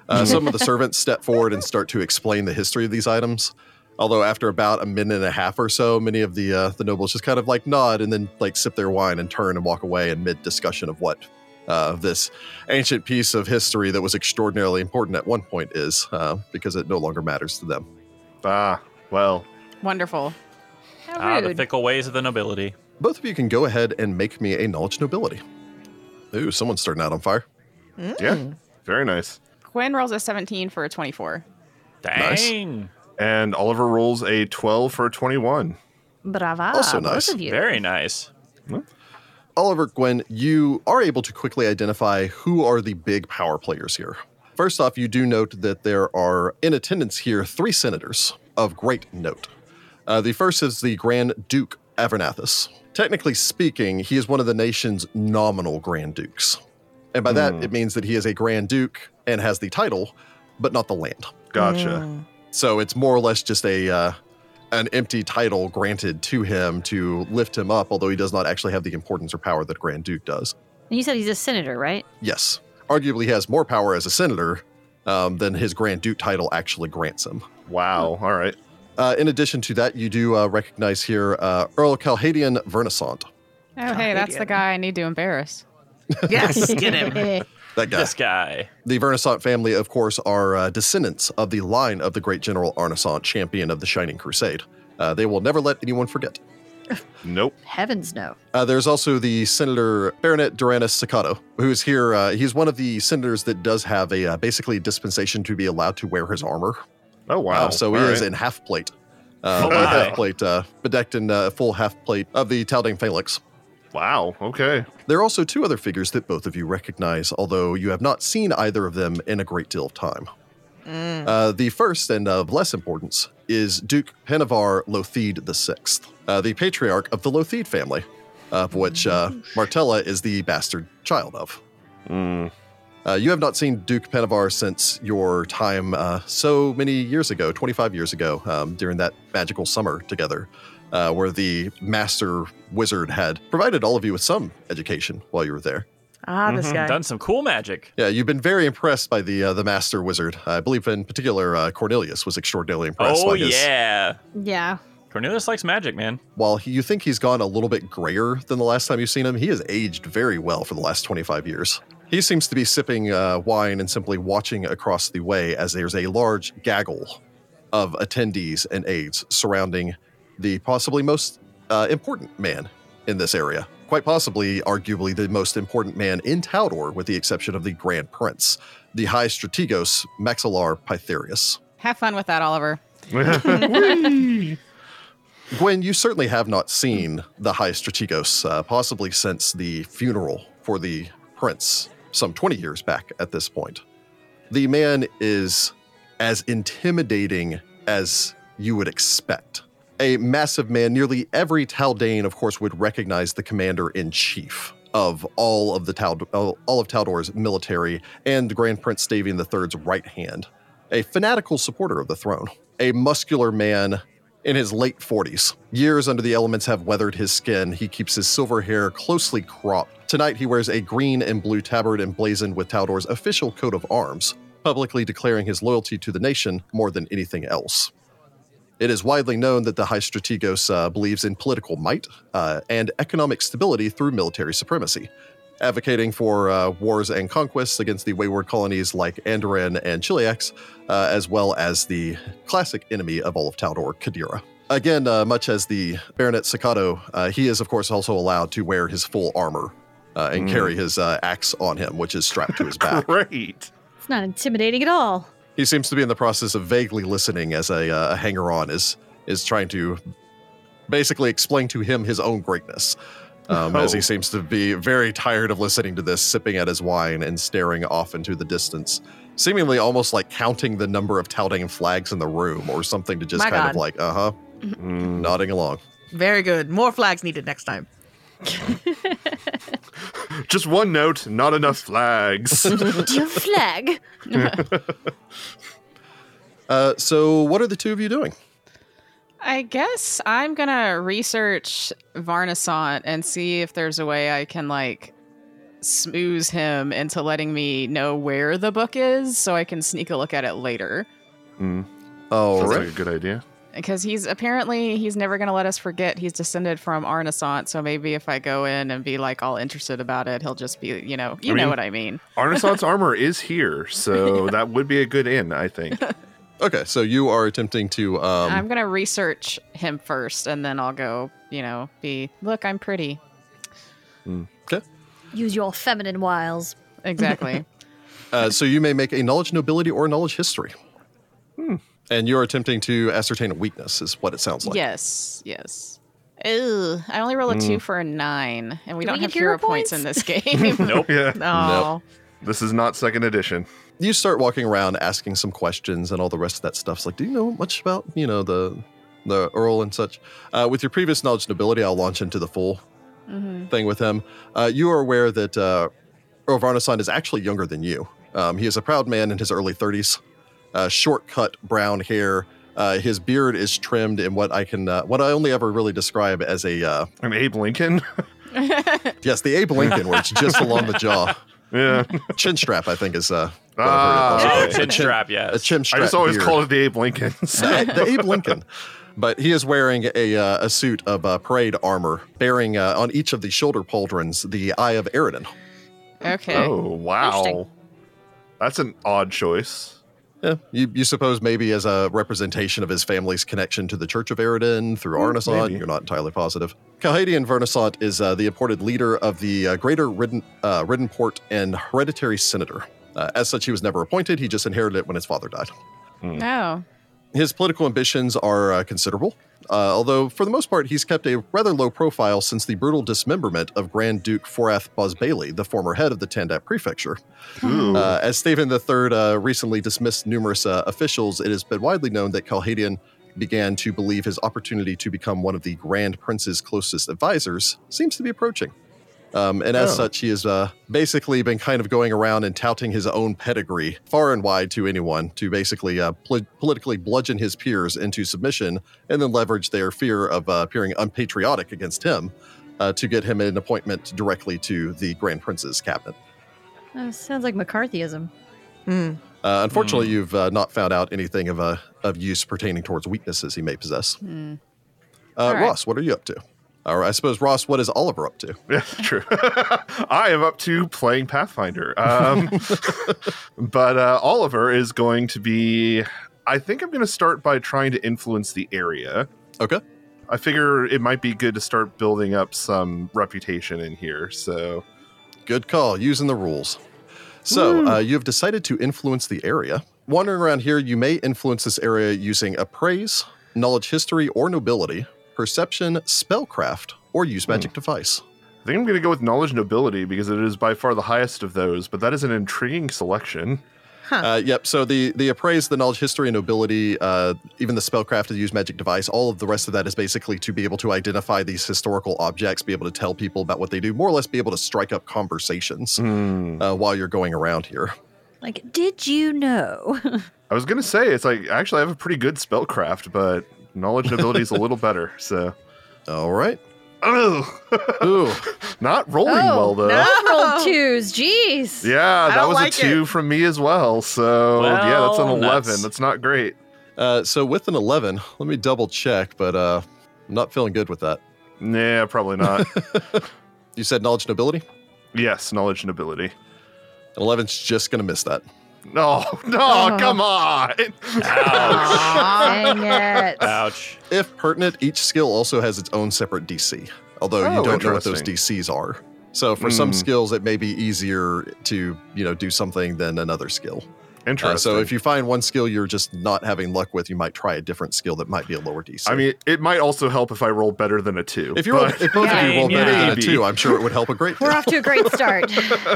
Uh, some of the servants step forward and start to explain the history of these items. Although after about a minute and a half or so, many of the uh, the nobles just kind of like nod and then like sip their wine and turn and walk away in mid discussion of what uh, this ancient piece of history that was extraordinarily important at one point is, uh, because it no longer matters to them. Ah, well, Wonderful. How Ah, the rude. fickle ways of the nobility. Both of you can go ahead and make me a knowledge nobility. Ooh, someone's starting out on fire. yeah, very nice. Gwen rolls a 17 for a 24. Nice. Dang. And Oliver rolls a 12 for a 21. Brava. Also both nice. of you. Very nice. Oliver, Gwen, you are able to quickly identify who are the big power players here. First off, you do note that there are in attendance here three senators of great note. Uh, the first is the Grand Duke Avernathus. Technically speaking, he is one of the nation's nominal Grand Dukes. And by that, it means that he is a Grand Duke and has the title, but not the land. Gotcha. So it's more or less just a uh, an empty title granted to him to lift him up, although he does not actually have the importance or power that Grand Duke does. And you said he's a senator, right? Yes, arguably he has more power as a senator um, than his Grand Duke title actually grants him. Wow. All right. Uh, in addition to that, you do uh, recognize here uh, Earl Calhadian Vernissant. Oh, hey, that's the guy I need to embarrass. Yes, get him. That guy. This guy. The Vernissant family, of course, are uh, descendants of the line of the great General Arnisant, champion of the Shining Crusade. Uh, they will never let anyone forget. Nope. Heavens no. Uh, there's also the Senator Baronet Duranus Siccato, who's here. Uh, he's one of the senators that does have a uh, basically dispensation to be allowed to wear his armor. Oh, wow. Uh, so he All is right. in half plate. Uh, Oh, my. half plate, uh, bedecked in uh, full half plate of the Taldane Phalanx. Wow. Okay. There are also two other figures that both of you recognize, although you have not seen either of them in a great deal of time. Uh, the first and of less importance is Duke Penavar Lotheed VI, uh, the patriarch of the Lotheed family, of which uh, Martella is the bastard child of. Mm, Uh, you have not seen Duke Penavar since your time uh, so many years ago, 25 years ago, um, during that magical summer together, uh, where the master wizard had provided all of you with some education while you were there. Ah, this guy. Done some cool magic. Yeah, you've been very impressed by the uh, the master wizard. I believe, in particular, uh, Cornelius was extraordinarily impressed Oh, by his. yeah. Yeah. Cornelius likes magic, man. While he, you think he's gone a little bit grayer than the last time you've seen him, he has aged very well for the last 25 years. He seems to be sipping uh, wine and simply watching across the way as there's a large gaggle of attendees and aides surrounding the possibly most uh, important man in this area. Quite possibly, arguably, the most important man in Taldor, with the exception of the Grand Prince, the High Strategos Maxillar Pytherius. Have fun with that, Oliver. Gwen, you certainly have not seen the High Strategos, uh, possibly since the funeral for the prince some 20 years back at this point. The man is as intimidating as you would expect. A massive man, nearly every Taldane, of course, would recognize the commander in chief of all of the Tald- uh, all of Taldor's military and Grand Prince Stavian III's right hand. A fanatical supporter of the throne, a muscular man in his late 40s. Years under the elements have weathered his skin. He keeps his silver hair closely cropped. Tonight, he wears a green and blue tabard emblazoned with Taldor's official coat of arms, publicly declaring his loyalty to the nation more than anything else. It is widely known that the High Strategos uh, believes in political might uh, and economic stability through military supremacy, advocating for uh, wars and conquests against the wayward colonies like Andoran and Cheliax, uh, as well as the classic enemy of all of Taldor, Qadira. Again, uh, much as the Baronet Siccato, uh, he is, of course, also allowed to wear his full armor uh, and carry his uh, axe on him, which is strapped to his back. Great. It's not intimidating at all. He seems to be in the process of vaguely listening as a, uh, a hanger on is is trying to basically explain to him his own greatness. Um, As he Oh. seems to be very tired of listening to this, sipping at his wine and staring off into the distance, seemingly almost like counting the number of touting flags in the room or something to just My kind God. of like, uh huh, Mm. nodding along. Very good. More flags needed next time. Just one note, not enough flags. Do you flag? Uh, so, what are the two of you doing? I guess I'm gonna research Varnasant and see if there's a way I can like smooth him into letting me know where the book is so I can sneak a look at it later. mm. Oh, Sounds right. like a good idea. Because he's apparently he's never gonna let us forget he's descended from Arnisant, so maybe if I go in and be like all interested about it, he'll just be you know you I know mean- what I mean. Arnisant's armor is here, so that would be a good in, I think. Okay, so you are attempting to. Um, I'm gonna research him first and then I'll go, you know, be look, I'm pretty. okay. Use your feminine wiles. Exactly. Uh, so you may make a knowledge nobility or knowledge history. Hmm. And you're attempting to ascertain a weakness, is what it sounds like. Yes, yes. Ew, I only roll a two for a nine, and we Do don't we have get hero hero points? points? in this game. Nope. yeah. no. This is not second edition. You start walking around asking some questions and all the rest of that stuff's like, do you know much about, you know, the the Earl and such? Uh, with your previous knowledge and ability, I'll launch into the full Mm-hmm. thing with him. Uh, you are aware that uh, Earl Varnason is actually younger than you. Um, he is a proud man in his early 30s, uh, short cut brown hair. Uh, his beard is trimmed in what I can, uh, what I only ever really describe as a, uh, And Abe Lincoln. yes, the Abe Lincoln, where it's just along the jaw. yeah. Chin strap, I think, is uh, what Ah, I've heard it- Oh, okay. chin strap, a yes. chin I strap. just always beard. call it the Abe Lincolns. the, the Abe Lincoln. But he is wearing a, uh, a suit of uh, parade armor, bearing uh, on each of the shoulder pauldrons the Eye of Aroden. Okay. oh, wow. That's an odd choice. Yeah, you, you suppose maybe as a representation of his family's connection to the Church of Aroden through Arnisant. maybe. You're not entirely positive. Calhadian Vernasant is uh, the appointed leader of the uh, Greater Ridden, uh, Riddenport and Hereditary Senator. Uh, as such, he was never appointed. He just inherited it when his father died. Oh. His political ambitions are uh, considerable, uh, although for the most part, he's kept a rather low profile since the brutal dismemberment of Grand Duke Forath Bosbailey, the former head of the Tandat Prefecture. Uh, as Stavian III uh, recently dismissed numerous uh, officials, it has been widely known that Calhadian began to believe his opportunity to become one of the Grand Prince's closest advisors seems to be approaching. Um, and as Oh. such, he has uh, basically been kind of going around and touting his own pedigree far and wide to anyone to basically uh, pol- politically bludgeon his peers into submission and then leverage their fear of uh, appearing unpatriotic against him uh, to get him an appointment directly to the Grand Prince's cabinet. Oh, sounds like McCarthyism. Uh, unfortunately, you've uh, not found out anything of uh, of use pertaining towards weaknesses he may possess. Uh, All right. Ross, what are you up to? Or I suppose Ross, what is Oliver up to? Yeah, true. I am up to playing Pathfinder. Um, but uh, Oliver is going to be. I think I'm going to start by trying to influence the area. Okay. I figure it might be good to start building up some reputation in here. So, Good call, using the rules. So, uh, you have decided to influence the area. Wandering around here, you may influence this area using appraise, knowledge history or nobility, perception, spellcraft, or use magic device. I think I'm going to go with knowledge nobility because it is by far the highest of those. But that is an intriguing selection. Uh, yep. So the the appraise, the knowledge, history, and nobility, uh, even the spellcraft to use magic device, all of the rest of that is basically to be able to identify these historical objects, be able to tell people about what they do, more or less be able to strike up conversations Hmm. uh, while you're going around here. Like, did you know? I was going to say it's like actually I have a pretty good spellcraft, but knowledge nobility is a little better. So, All right. oh, Ooh. not rolling well though. I rolled twos. Jeez. Yeah, that was like a two from me as well. So yeah, that's an eleven. nuts. That's not great. Uh, so with an 11, let me double check, but uh, I'm not feeling good with that. Nah, probably not. You said knowledge, and ability. yes, knowledge and ability. An 11's just going to miss that. No, no, Oh. come on. Ouch. Dang it. Ouch. If pertinent, each skill also has its own separate DC, although you Oh, don't know what those. DCs are. So for some Hmm. skills, it may be easier to you know do something than another skill. Interesting. Uh, so if you find one skill you're just not having luck with, you might try a different skill that might be a lower DC. I mean, it might also help if I roll better than a two. if you roll, if both of you roll Yeah, better than a two, I'm sure it would help a great deal. We're off to a great start.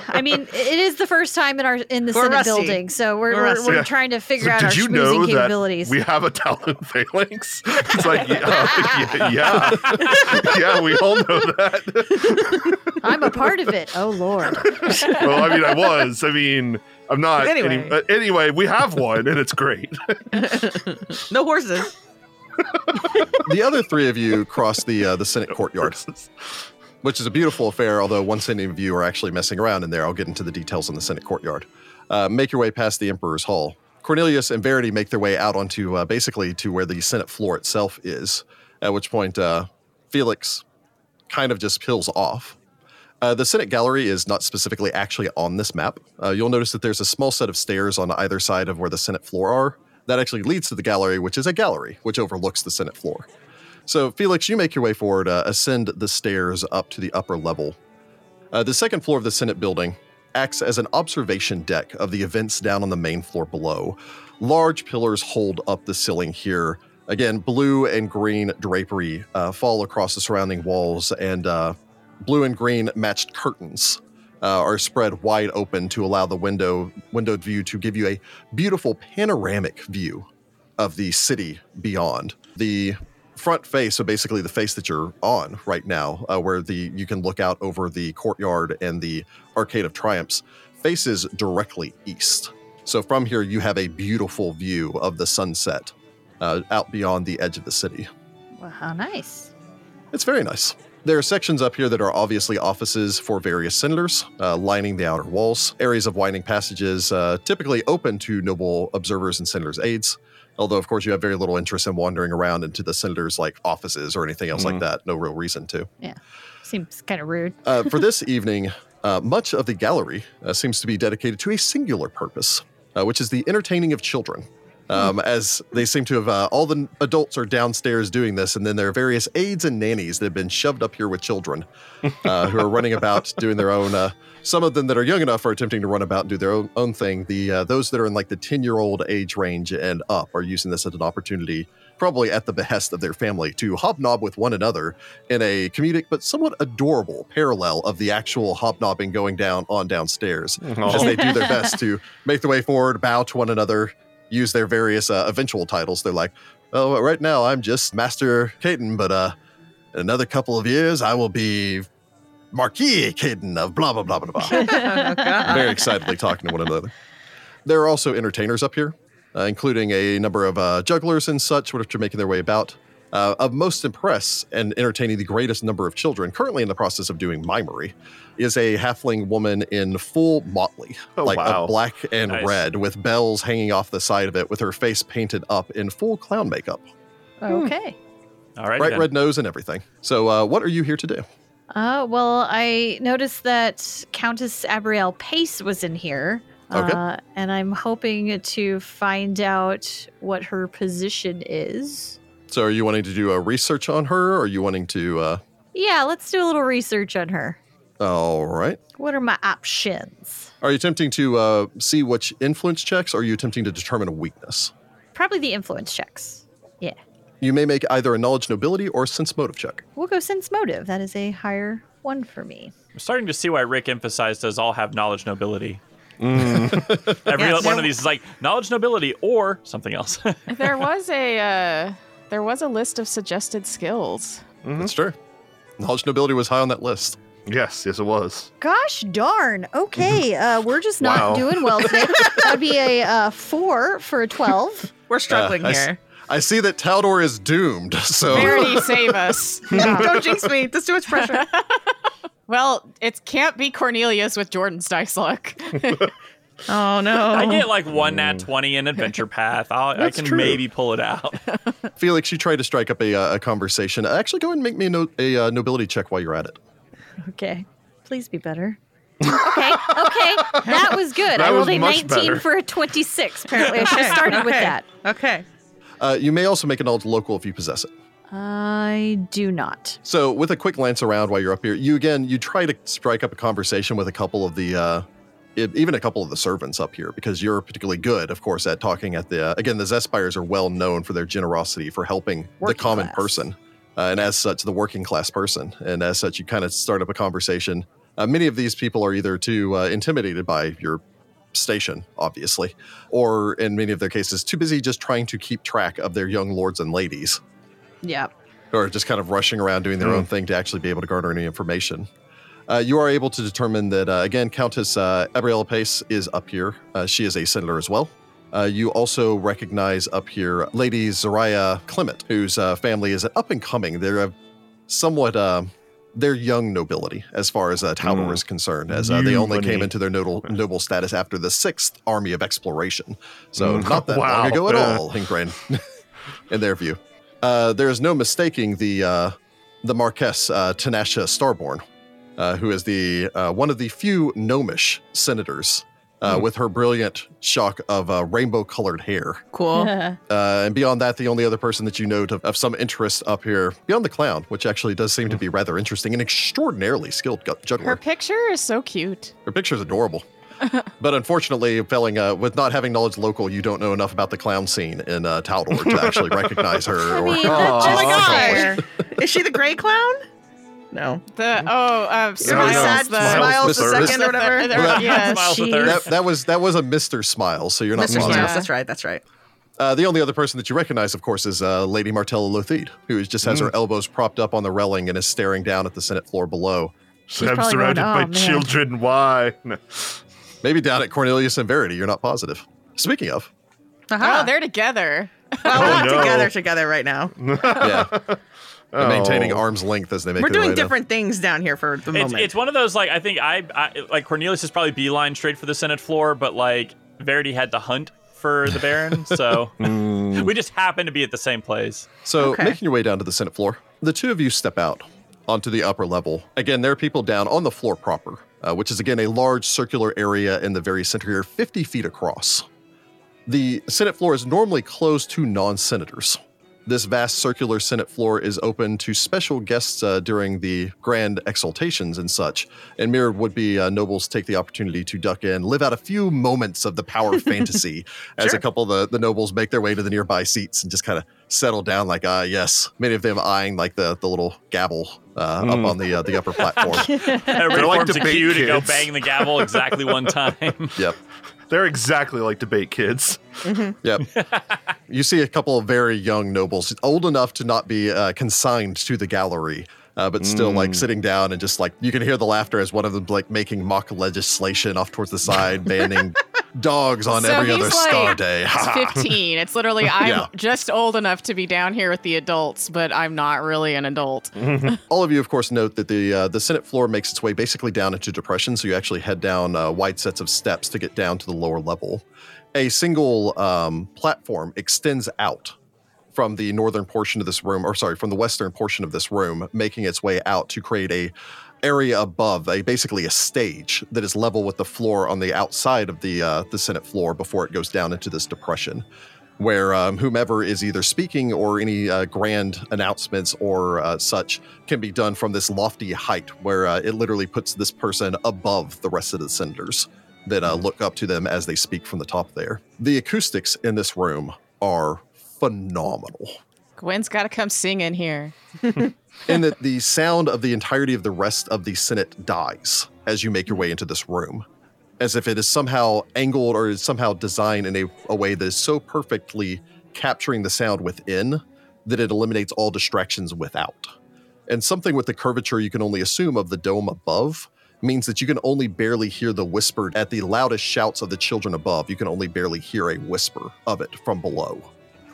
I mean, it is the first time in our in the We're Senate rusty. building, so we're We're we're, we're Yeah. trying to figure So out did our you schmoozing know capabilities. we have a Taldane phalanx? It's like, yeah, yeah, yeah, yeah, we all know that. I'm a part of it. Oh Lord. well, I mean, I was. I mean, I'm not. Anyway. Any, uh, anyway, we have one, and it's great. No horses. the other three of you cross the uh, the Senate courtyard, which is a beautiful affair. Although one Senate of you are actually messing around in there. I'll get into the details on the Senate courtyard. Uh, make your way past the Emperor's Hall. Cornelius and Verity make their way out onto uh, basically to where the Senate floor itself is. At which point, uh, Felix kind of just peels off. Uh, the Senate gallery is not specifically actually on this map. Uh, you'll notice that there's a small set of stairs on either side of where the Senate floor are. That actually leads to the gallery, which is a gallery which overlooks the Senate floor. So, Felix, you make your way forward, uh, ascend the stairs up to the upper level. Uh, the second floor of the Senate building acts as an observation deck of the events down on the main floor below. Large pillars hold up the ceiling here. Again, blue and green drapery uh, fall across the surrounding walls, and uh, blue and green matched curtains uh, are spread wide open to allow the window windowed view to give you a beautiful panoramic view of the city beyond. The front face, so basically the face that you're on right now, uh, where the you can look out over the courtyard and the Arcade of Triumphs, faces directly east. So from here, you have a beautiful view of the sunset uh, out beyond the edge of the city. Well, how nice. It's very nice. There are sections up here that are obviously offices for various senators, uh, lining the outer walls. Areas of winding passages, uh, typically open to noble observers and senators' aides. Although, of course, you have very little interest in wandering around into the senators' like offices or anything else like that. No real reason to. Yeah, seems kind of rude. Uh, for this evening, uh, much of the gallery uh, seems to be dedicated to a singular purpose, uh, which is the entertaining of children. Um, As they seem to have, uh, all the adults are downstairs doing this, and then there are various aides and nannies that have been shoved up here with children uh, who are running about doing their own. Uh, some of them that are young enough are attempting to run about and do their own, own thing. The uh, those that are in like the ten year old age range and up are using this as an opportunity, probably at the behest of their family, to hobnob with one another in a comedic but somewhat adorable parallel of the actual hobnobbing going down on downstairs as they do their best to make their way forward, bow to one another, use their various uh, eventual titles. They're like, "Oh, right now I'm just Master Caton, but uh, in another couple of years I will be Marquis Caton of blah blah blah blah blah." oh, Very excitedly talking to one another. There are also entertainers up here, uh, including a number of uh, jugglers and such, which are making their way about. Uh, of most impress and entertaining the greatest number of children, currently in the process of doing mimery, is a halfling woman in full motley, Oh, like wow. a black and Nice. red, with bells hanging off the side of it, with her face painted up in full clown makeup, Okay. All right. bright then. red nose and everything. So, uh, what are you here to do? Uh, well, I noticed that Countess Abrielle Pace was in here. Okay. Uh, and I'm hoping to find out what her position is. So, are you wanting to do a research on her, or are you wanting to? Uh, Yeah, let's do a little research on her. all right. What are my options? Are you attempting to uh, see which influence checks, or are you attempting to determine a weakness? Probably the influence checks. Yeah. You may make either a knowledge nobility or sense motive check. We'll go sense motive. That is a higher one for me. I'm starting to see why Rick emphasized does all have knowledge nobility. Every Yes. one of these is like knowledge nobility or something else. there was a uh, there was a list of suggested skills. That's true. Knowledge nobility was high on that list. Yes, yes, it was. Gosh darn. Okay, uh, we're just not Wow. doing well today. That'd be a uh, four for a 12. We're struggling Uh, I s- here. I see that Taldor is doomed. So Verity, save us. Don't jinx me. That's too much pressure. Well, it can't be Cornelius with Jordan's dice luck. Oh no. I get like one nat 20 in Adventure Path. I'll, I can true. maybe pull it out. Felix, you try to strike up a, uh, a conversation. Actually, go ahead and make me a, no- a uh, nobility check while you're at it. Okay. Please be better. Okay, okay. That was good. That I rolled was a much 19 better. for a 26. Apparently, I should have started with Okay. that. Okay. Uh, you may also make a knowledge local if you possess it. I do not. So, with a quick glance around while you're up here, you again you try to strike up a conversation with a couple of the uh, even a couple of the servants up here because you're particularly good, of course, at talking at the. Uh, again, the Zespires are well known for their generosity for helping the common class. person, uh, and as such, the working class person. And as such, you kind of start up a conversation. Uh, many of these people are either too uh, intimidated by your station, obviously, or in many of their cases, too busy just trying to keep track of their young lords and ladies Yep. or just kind of rushing around doing their Mm. own thing to actually be able to garner any information. Uh, you are able to determine that, uh, again, Countess uh, Abriella Pace is up here. Uh, she is a senator as well. Uh, you also recognize up here Lady Zaria Clement, whose uh, family is up and coming. They're a somewhat, uh, they're young nobility as far as uh, Taldor Mm. is concerned, as uh, they only came into their noble, noble status after the Sixth Army of Exploration. So Mm. not that Wow. long ago at all, Hinkbrain, in their view. Uh, there is no mistaking the uh, the Marquess uh, Tanasha Starborn, uh, who is the uh, one of the few gnomish senators uh, Hmm. with her brilliant shock of uh, rainbow-colored hair. Cool. Uh, and beyond that, the only other person that you know of, of some interest up here, beyond the clown, which actually does seem to be rather interesting and extraordinarily skilled juggler. Her picture is so cute. Her picture is adorable. but unfortunately, failing uh, with not having knowledge local, you don't know enough about the clown scene in uh, Taldor to actually recognize her. I or, mean, Oh, Oh my just god. fair. Is she the gray clown? No. The oh, uh, Remember smiles. sad the, smiles the the second or whatever? The- the- Well, yeah, Smiles the she- third. that, that was that was a Mr. Smiles, so you're not Mr. Smiles. Yeah. That's right. That's right. Uh, the only other person that you recognize, of course, is uh, Lady Martella Lotheed, who just has her elbows propped up on the railing and is staring down at the Senate floor below. She's I'm surrounded going, by "Oh, man." children. Why? No. Maybe down at Cornelius and Verity, you're not positive. Speaking of, Aha. Oh, they're together. well, we're Oh, not no. together together right now. yeah, they're maintaining Oh. arm's length as they make We're their doing way down. different things down here for the It's, moment. it's one of those like I think I, I like Cornelius is probably beeline straight for the Senate floor, but like Verity had to hunt for the Baron, so we just happened to be at the same place. So, Okay. making your way down to the Senate floor, the two of you step out onto the upper level. Again, there are people down on the floor proper, uh, which is again a large circular area in the very center here, 50 feet across. The Senate floor is normally closed to non senators. This vast circular Senate floor is open to special guests uh, during the grand exaltations and such. And mirrored would be uh, nobles take the opportunity to duck in, live out a few moments of the power fantasy as a couple of the, the nobles make their way to the nearby seats and just kind of settle down like, ah, yes. Many of them eyeing like the, the little gavel uh, up on the, uh, the upper platform. Everybody like forms a debate queue to go bang the gavel exactly one time. yep. They're exactly like debate kids. Yep. you see a couple of very young nobles, old enough to not be uh, consigned to the gallery, uh, but still like sitting down and just like you can hear the laughter as one of them like making mock legislation off towards the side, banning dogs on So every he's other star day. It's 15. It's literally I'm Yeah. just old enough to be down here with the adults, but I'm not really an adult. All of you, of course, note that the uh, the Senate floor makes its way basically down into depression, so you actually head down uh, wide sets of steps to get down to the lower level. A single um, platform extends out from the northern portion of this room, or sorry, from the western portion of this room, making its way out to create a area above, a basically a stage that is level with the floor on the outside of the uh, the Senate floor before it goes down into this depression where um, whomever is either speaking or any uh, grand announcements or uh, such can be done from this lofty height where uh, it literally puts this person above the rest of the senators that uh, look up to them as they speak from the top there. The acoustics in this room are phenomenal. Gwen's got to come sing in here. in that the sound of the entirety of the rest of the Senate dies as you make your way into this room, as if it is somehow angled or is somehow designed in a, a way that is so perfectly capturing the sound within that it eliminates all distractions without. And something with the curvature you can only assume of the dome above means that you can only barely hear the whisper at the loudest shouts of the children above. You can only barely hear a whisper of it from below.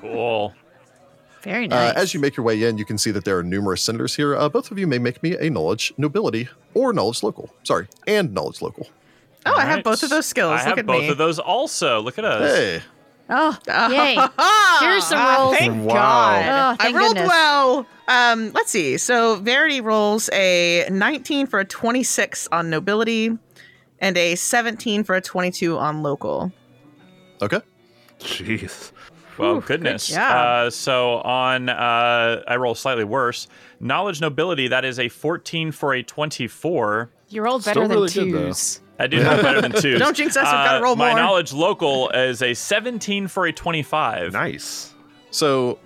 Cool. Very Uh, nice. as you make your way in, you can see that there are numerous senators here. Uh, both of you may make me a knowledge nobility or knowledge local. Sorry, and knowledge local. Oh, I have both of those skills. I Look have at both me. of those also. Look at us. Hey, oh, yay. Here's some Ah, rolls. thank Wow. God. Oh, I rolled goodness. well. Um, let's see. So Verity rolls a 19 for a 26 on nobility, and a 17 for a 22 on local. okay. Jeez. Well, Whew, good goodness. job. Uh, so on, uh, I roll slightly worse. Knowledge nobility, that is a 14 for a 24. You rolled Still better than really good, twos. I do have better than two. Don't jinx us, we've gotta roll My more. knowledge local is a 17 for a 25. Nice. So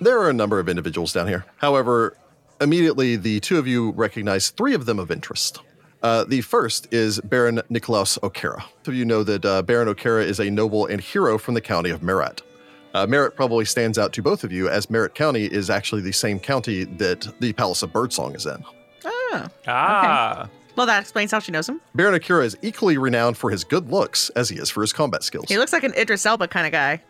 there are a number of individuals down here. However, immediately the two of you recognize three of them of interest. Uh, the first is Baron Nikolaus Okerra. Most of you know that uh, Baron Okerra is a noble and hero from the county of Merit. Uh, Merritt probably stands out to both of you, as Merritt County is actually the same county that the Palace of Birdsong is in. Oh. Ah. Well, that explains how she knows him. Baron Okerra is equally renowned for his good looks as he is for his combat skills. He looks like an Idris Elba kind of guy.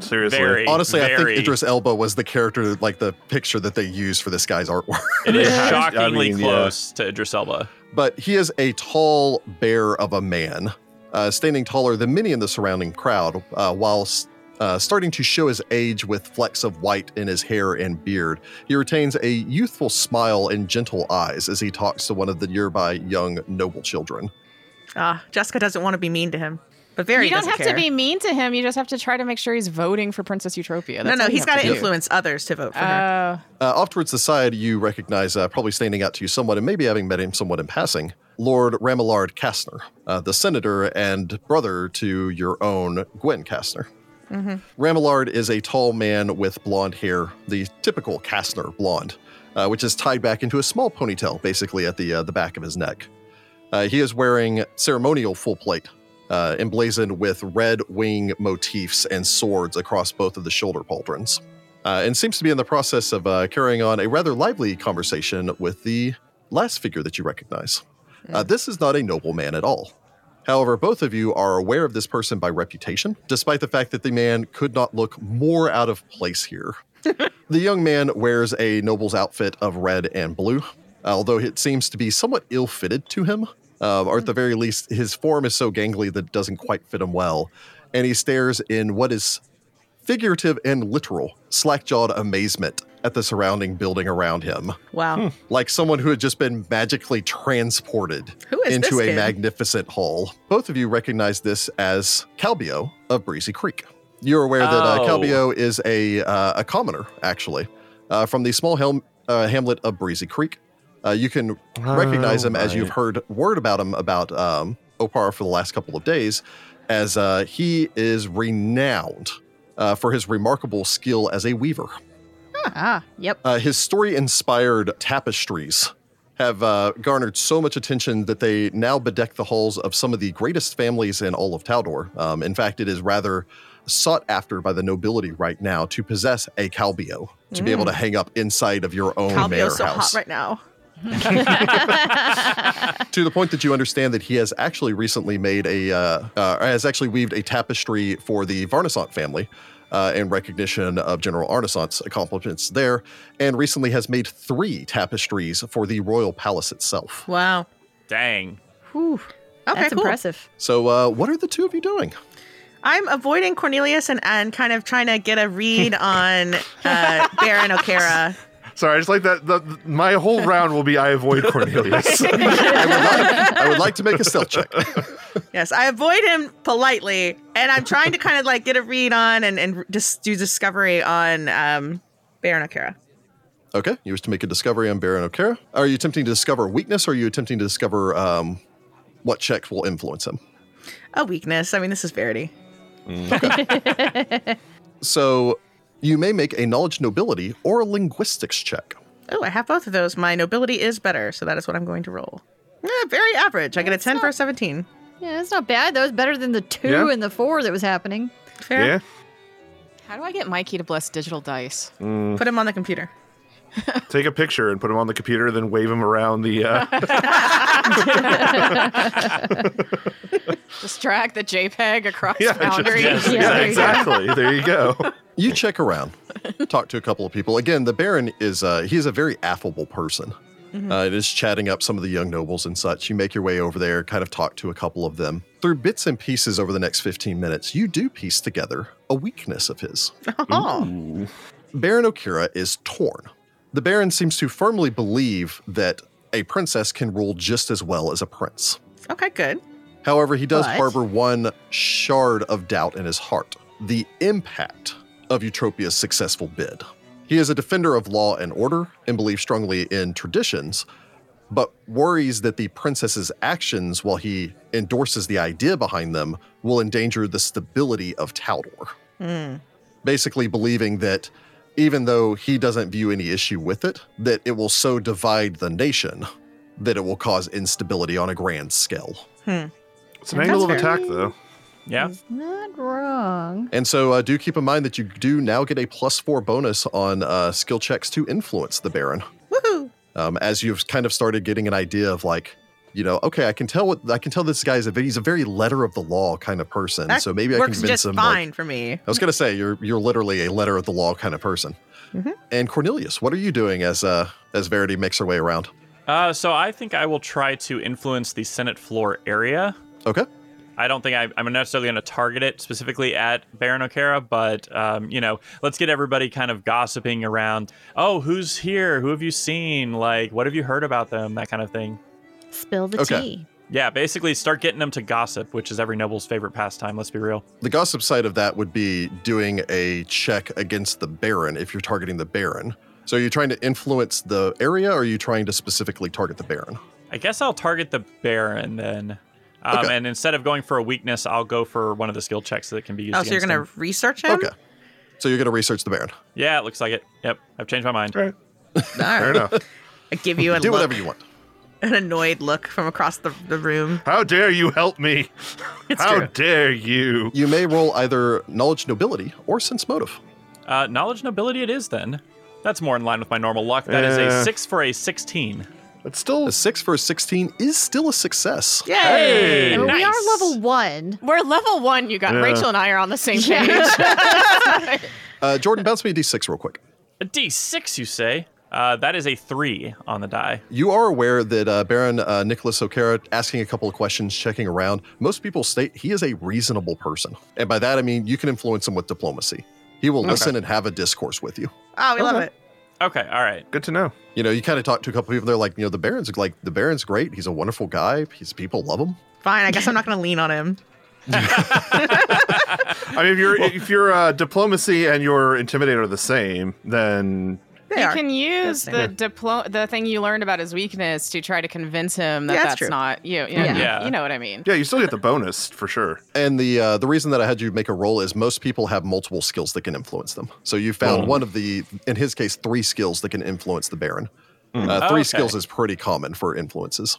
Seriously. Very. Honestly, I think. Idris Elba was the character, like the picture that they used for this guy's artwork. It is shockingly I mean, yeah. close to Idris Elba. but he is a tall bear of a man, uh, standing taller than many in the surrounding crowd, uh, while uh, starting to show his age with flecks of white in his hair and beard. He retains a youthful smile and gentle eyes as he talks to one of the nearby young noble children. Ah, Jessica doesn't want to be mean to him, but very you don't have care. to be mean to him. You just have to try to make sure he's voting for Princess Eutropia. No, That's no, all you he's have got to do. influence others to vote for her. Oh, Uh, off towards the side, you recognize, uh, probably standing out to you somewhat, and maybe having met him somewhat in passing, Lord Ramillard Kastner, uh, the senator and brother to your own Gwen Kastner. Ramillard is a tall man with blonde hair, the typical Kastner blonde, uh, which is tied back into a small ponytail, basically at the uh, the back of his neck. Uh, he is wearing ceremonial full plate, uh, emblazoned with red wing motifs and swords across both of the shoulder pauldrons uh, and seems to be in the process of uh, carrying on a rather lively conversation with the last figure that you recognize. Uh, this is not a noble man at all. However, both of you are aware of this person by reputation, despite the fact that the man could not look more out of place here. the young man wears a noble's outfit of red and blue, although it seems to be somewhat ill fitted to him, uh, or at the very least, his form is so gangly that it doesn't quite fit him well. And he stares in what is figurative and literal, slack jawed amazement at the surrounding building around him, Wow. like someone who had just been magically transported into a kid? magnificent hall. Both of you recognize this as Calbio of Breezy Creek. You're aware that uh, Oh. Calbio is a, uh, a commoner, actually, uh, from the small helm, uh, hamlet of Breezy Creek. Uh, you can recognize him as you've heard word about him about um, Opar for the last couple of days, as uh, he is renowned uh, for his remarkable skill as a weaver. Ah, yep. Uh, his story inspired tapestries have uh, garnered so much attention that they now bedeck the halls of some of the greatest families in all of Taldor. Um, in fact, it is rather sought after by the nobility right now to possess a Calbio, to be able to hang up inside of your own manor so house. hot right now. to the point that you understand that he has actually recently made a uh, uh, has actually weaved a tapestry for the Varnasant family uh, in recognition of General Arnisant's accomplishments there, and recently has made three tapestries for the royal palace itself. Wow. Dang. Whew. Okay, That's cool. impressive. So, uh, what are the two of you doing? I'm avoiding Cornelius and, and kind of trying to get a read on uh, Baron Okerra. Sorry, I just like that. The, the- my whole round will be I avoid Cornelius. I would, like, I would like to make a stealth check. Yes, I avoid him politely, and I'm trying to kind of like get a read on and, and just do discovery on um, Baron Okerra. Okay, you wish to make a discovery on Baron Okerra. Are you attempting to discover weakness, or are you attempting to discover um, what checks will influence him? A weakness. I mean, this is Verity. So, you may make a knowledge nobility or a linguistics check. Oh, I have both of those. My nobility is better, so that is what I'm going to roll. Eh, very average. I get a 10 for a 17. Yeah, that's not bad. That was better than the two Yeah. and the four that was happening. Fair. yeah. how do I get Mikey to bless digital dice? Put him on the computer. Take a picture and put him on the computer, then wave him around the. Uh, Just drag the JPEG across yeah, just- yes. Yeah, yeah, there exactly. There you go. You check around, talk to a couple of people. Again, the Baron is uh, he's a very affable person. Uh, it is chatting up some of the young nobles and such. You make your way over there, kind of talk to a couple of them. Through bits and pieces over the next 15 minutes, you do piece together a weakness of his. Oh, Baron Okerra is torn. The Baron seems to firmly believe that a princess can rule just as well as a prince. okay, good. However, he does But- harbor one shard of doubt in his heart the impact of Eutropia's successful bid. He is a defender of law and order and believes strongly in traditions, but worries that the princess's actions, while he endorses the idea behind them, will endanger the stability of Taldor. Hmm. Basically, believing that even though he doesn't view any issue with it, that it will so divide the nation that it will cause instability on a grand scale. It's an angle of That's fair. attack, though. Yeah. He's not wrong. And so uh, do keep in mind that you do now get a plus four bonus on uh, skill checks to influence the Baron. Woohoo! Um, as you've kind of started getting an idea of like, you know, okay, I can tell what I can tell this guy is a he's a very letter of the law kind of person. That so maybe I can works convince just him. like- fine for me. I was gonna say you're you're literally a letter of the law kind of person. Mm-hmm. And Cornelius, what are you doing as uh as Verity makes her way around? Uh, so I think I will try to influence the Senate floor area. Okay. I don't think I, I'm necessarily going to target it specifically at Baron Okerra, but um, you know, let's get everybody kind of gossiping around. Oh, who's here? Who have you seen? Like, what have you heard about them? That kind of thing. Spill the Okay. tea. Yeah, basically start getting them to gossip, which is every noble's favorite pastime. Let's be real. The gossip side of that would be doing a check against the Baron if you're targeting the Baron. So are you trying to influence the area or are you trying to specifically target the Baron? I guess I'll target the Baron then. Um, Okay. And instead of going for a weakness, I'll go for one of the skill checks that can be used. Oh, so you're gonna research him? Okay. So you're going to research the Baron. Yeah, it looks like it. Yep, I've changed my mind. All right. All Fair enough. I give you a Do look, whatever you want. An annoyed look from across the, the room. How dare you help me? It's How true. dare you? You may roll either knowledge nobility or sense motive. Uh, knowledge nobility it is then. That's more in line with my normal luck. That is Yeah. a six for a sixteen. It's still A 6 for a 16 is still a success. Yay! Hey! Well, We are level one. We're level one, you got Yeah. Rachel and I are on the same page. Uh, Jordan, bounce me a d6 real quick. A D6, you say? Uh, that is a three on the die. You are aware that uh, Baron uh, Nicholas Okerra asking a couple of questions, checking around. Most people state he is a reasonable person. And by that, I mean you can influence him with diplomacy. He will listen and have a discourse with you. Oh, we love it. Okay, all right. good to know. You know, you kind of talk to a couple of people. They're like, you know, the Baron's like, the Baron's great. He's a wonderful guy. His people love him. Fine. I guess I'm not gonna lean on him. I mean, if your if your uh, diplomacy and your intimidator are the same, then They you are. can use the diplo- the thing you learned about his weakness to try to convince him that Yeah, that's that's true. not you. You know, Yeah. Yeah. you know what I mean. yeah, you still get the bonus for sure. And the uh, the reason that I had you make a roll is most people have multiple skills that can influence them. So you found Oh. one of the, in his case, three skills that can influence the Baron. Uh, three Okay. skills is pretty common for influences.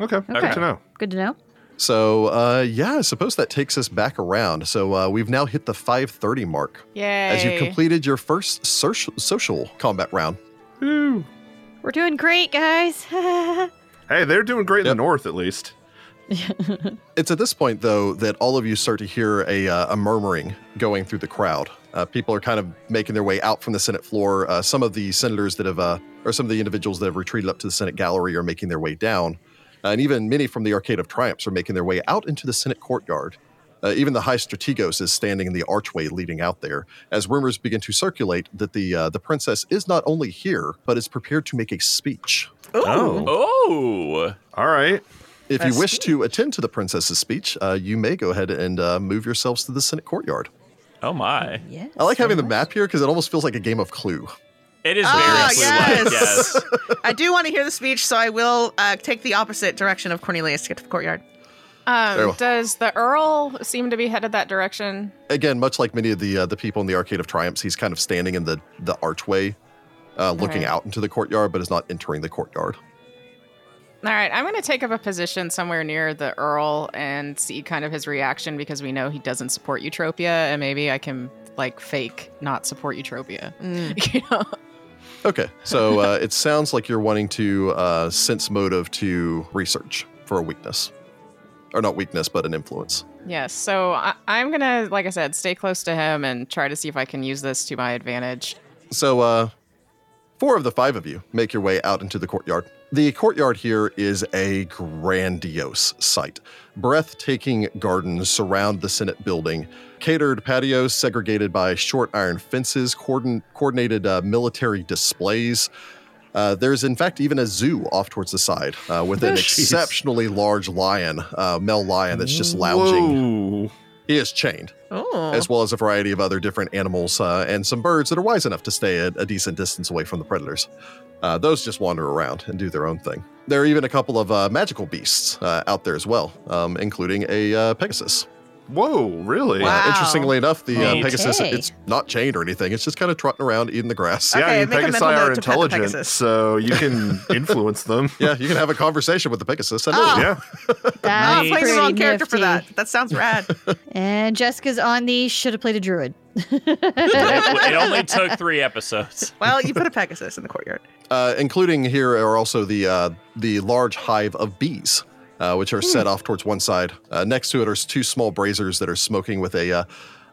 Okay, Okay. good to know. Good to know. So uh, yeah, I suppose that takes us back around. So uh, we've now hit the 5:30 mark Yay! as you've completed your first social, social combat round. Woo. We're doing great, guys. Hey, they're doing great in the north, at least. It's at this point though that all of you start to hear a, uh, a murmuring going through the crowd. Uh, people are kind of making their way out from the Senate floor. Uh, some of the senators that have, uh, or some of the individuals that have retreated up to the Senate gallery are making their way down. Uh, and even many from the Arcade of Triumphs are making their way out into the Senate courtyard. Uh, even the High Strategos is standing in the archway leading out there, as rumors begin to circulate that the uh, the princess is not only here, but is prepared to make a speech. Oh, Oh, all right. If A you wish to attend to the princess's speech, uh, you may go ahead and uh, move yourselves to the Senate courtyard. oh my! yes. I like having the map here because it almost feels like a game of Clue. It is Ah, very yes. clue-like, yes. I do want to hear the speech, so I will uh, take the opposite direction of Cornelius to get to the courtyard. Um, well. does the Earl seem to be headed that direction? Again, much like many of the uh, the people in the Arcade of Triumphs, he's kind of standing in the the archway, uh, looking Okay. out into the courtyard, but is not entering the courtyard. All right, I'm going to take up a position somewhere near the Earl and see kind of his reaction because we know he doesn't support Eutropia, and maybe I can like fake not support Eutropia. you know? Okay, so uh, it sounds like you're wanting to uh, sense motive to research for a weakness, or not weakness, but an influence. Yes. So I, I'm gonna, like I said, stay close to him and try to see if I can use this to my advantage. So, uh, four of the five of you make your way out into the courtyard. The courtyard here is a grandiose sight. Breathtaking gardens surround the Senate building, catered patios segregated by short iron fences, coordin- coordinated uh, military displays. Uh, there's, in fact, even a zoo off towards the side uh, with an Jeez. exceptionally large lion, uh, male lion, that's just lounging Whoa. He is chained, Oh. as well as a variety of other different animals uh, and some birds that are wise enough to stay at a decent distance away from the predators. Uh, those just wander around and do their own thing. There are even a couple of uh, magical beasts uh, out there as well, um, including a uh, Pegasus. Whoa, really? Wow. Uh, interestingly enough, the uh, Pegasus, Okay. it's not chained or anything. It's just kind of trotting around eating the grass. Okay, Yeah, you make a Pegasi mental are note to pet the intelligent, Pegasus. so you can influence them. Yeah, you can have a conversation with the Pegasus. I know. Oh. Yeah. Ah, That's Neat. playing the wrong character for that. That sounds rad. And Jessica's on the should have played a druid. it, it only took three episodes. well, you put a Pegasus in the courtyard. Uh, including here are also the uh, the large hive of bees, uh, which are set off towards one side. Uh, next to it are two small braziers that are smoking with a uh,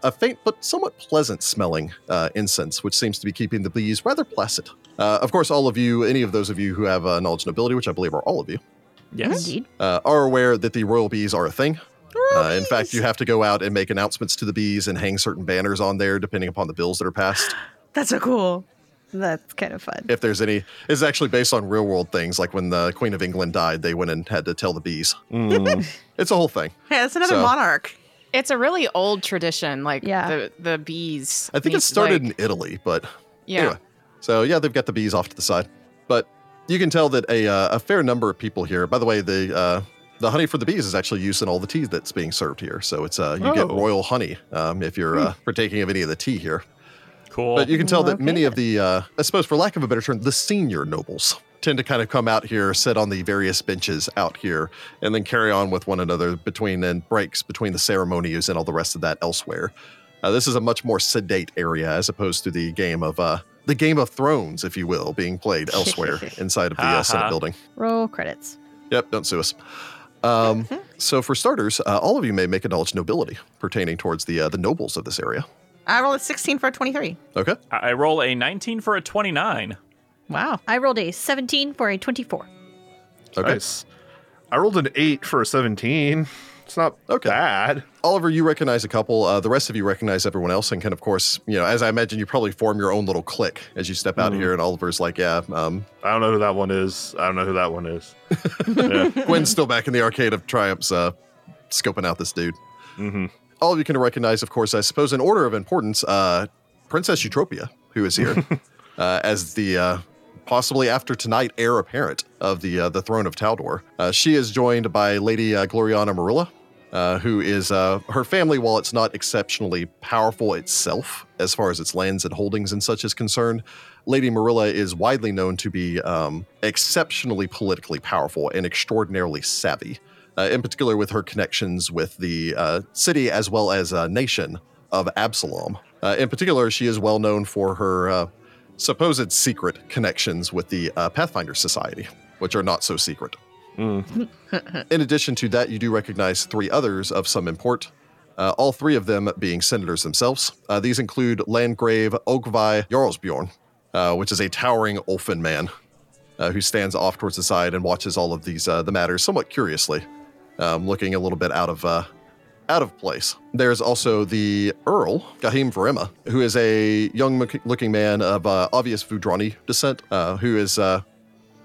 a faint but somewhat pleasant smelling uh, incense, which seems to be keeping the bees rather placid. Uh, of course, all of you, any of those of you who have uh, knowledge and ability, which I believe are all of you, Yes. Indeed. uh, are aware that the royal bees are a thing. Uh, in fact, you have to go out and make announcements to the bees and hang certain banners on there, depending upon the bills that are passed. That's so cool. That's kind of fun. if there's any it's actually based on real world things like when the queen of england died they went and had to tell the bees Mm. it's a whole thing Hey, that's another So- monarch. It's a really old tradition, like Yeah. the the bees. i think it started like- in italy but yeah. anyway so yeah they've got the bees off to the side but you can tell that a, uh, a fair number of people here by the way the uh, the honey for the bees is actually used in all the tea that's being served here so it's uh, you get Oh. royal honey um, if you're uh, partaking of any of the tea here Cool. But you can tell Ooh, that many of the, uh, I suppose, for lack of a better term, the senior nobles tend to kind of come out here, sit on the various benches out here, and then carry on with one another between and breaks between the ceremonies and all the rest of that elsewhere. Uh, this is a much more sedate area as opposed to the game of uh, the Game of Thrones, if you will, being played elsewhere inside of the uh, Senate Ha ha. building. Roll credits. Yep, don't sue us. Um, so, for starters, uh, all of you may make a knowledge nobility pertaining towards the uh, the nobles of this area. I rolled a 16 for a 23. Okay. I I roll a 19 for a 29. Wow. I rolled a 17 for a 24. Okay. Nice. I rolled an eight for a 17. It's not Okay. bad. Oliver, you recognize a couple. Uh, the rest of you recognize everyone else, and can, of course, you know, as I imagine, you probably form your own little clique as you step out Mhm. here. And Oliver's like, "Yeah, um, I don't know who that one is. I don't know who that one is. yeah. Gwen's still back in the arcade of triumphs, uh, scoping out this dude." hmm All of you can recognize, of course, I suppose, in order of importance, uh, Princess Eutropia, who is here uh, as the uh, possibly after tonight heir apparent of the uh, the throne of Taldor. Uh, she is joined by Lady uh, Gloriana Marilla, uh, who is uh, her family. While it's not exceptionally powerful itself as far as its lands and holdings and such is concerned, Lady Marilla is widely known to be um, exceptionally politically powerful and extraordinarily savvy. Uh, in particular, with her connections with the uh, city as well as uh, nation of Absalom. Uh, in particular, she is well known for her uh, supposed secret connections with the uh, Pathfinder Society, which are not so secret. Mm. In addition to that, you do recognize three others of some import, uh, all three of them being senators themselves. Uh, these include Landgrave Ogvi Jarlsbjorn, uh, which is a towering Ulfen man uh, who stands off towards the side and watches all of these uh, the matters somewhat curiously, um, looking a little bit out of uh, out of place. There's also the Earl, Gahim Varema, who is a young looking man of uh, obvious Vudrani descent, uh, who is uh,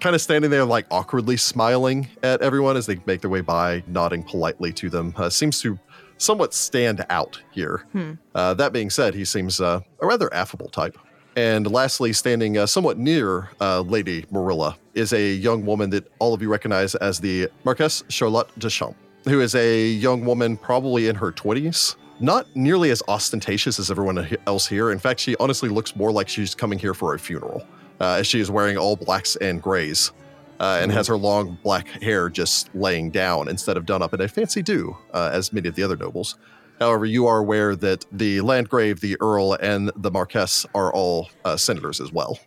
kind of standing there, like awkwardly smiling at everyone as they make their way by, nodding politely to them. Uh, seems to somewhat stand out here. Uh, that being said, he seems uh, a rather affable type. And lastly, standing uh, somewhat near uh, Lady Marilla is a young woman that all of you recognize as the Marquess Charlotte Deschamps, who is a young woman probably in her 20s. Not nearly as ostentatious as everyone else here. In fact, she honestly looks more like she's coming here for a funeral, uh, as she is wearing all blacks and grays uh, and has her long black hair just laying down instead of done up in a fancy do, uh, as many of the other nobles. However, you are aware that the Landgrave, the Earl, and the Marquess are all uh, senators as well.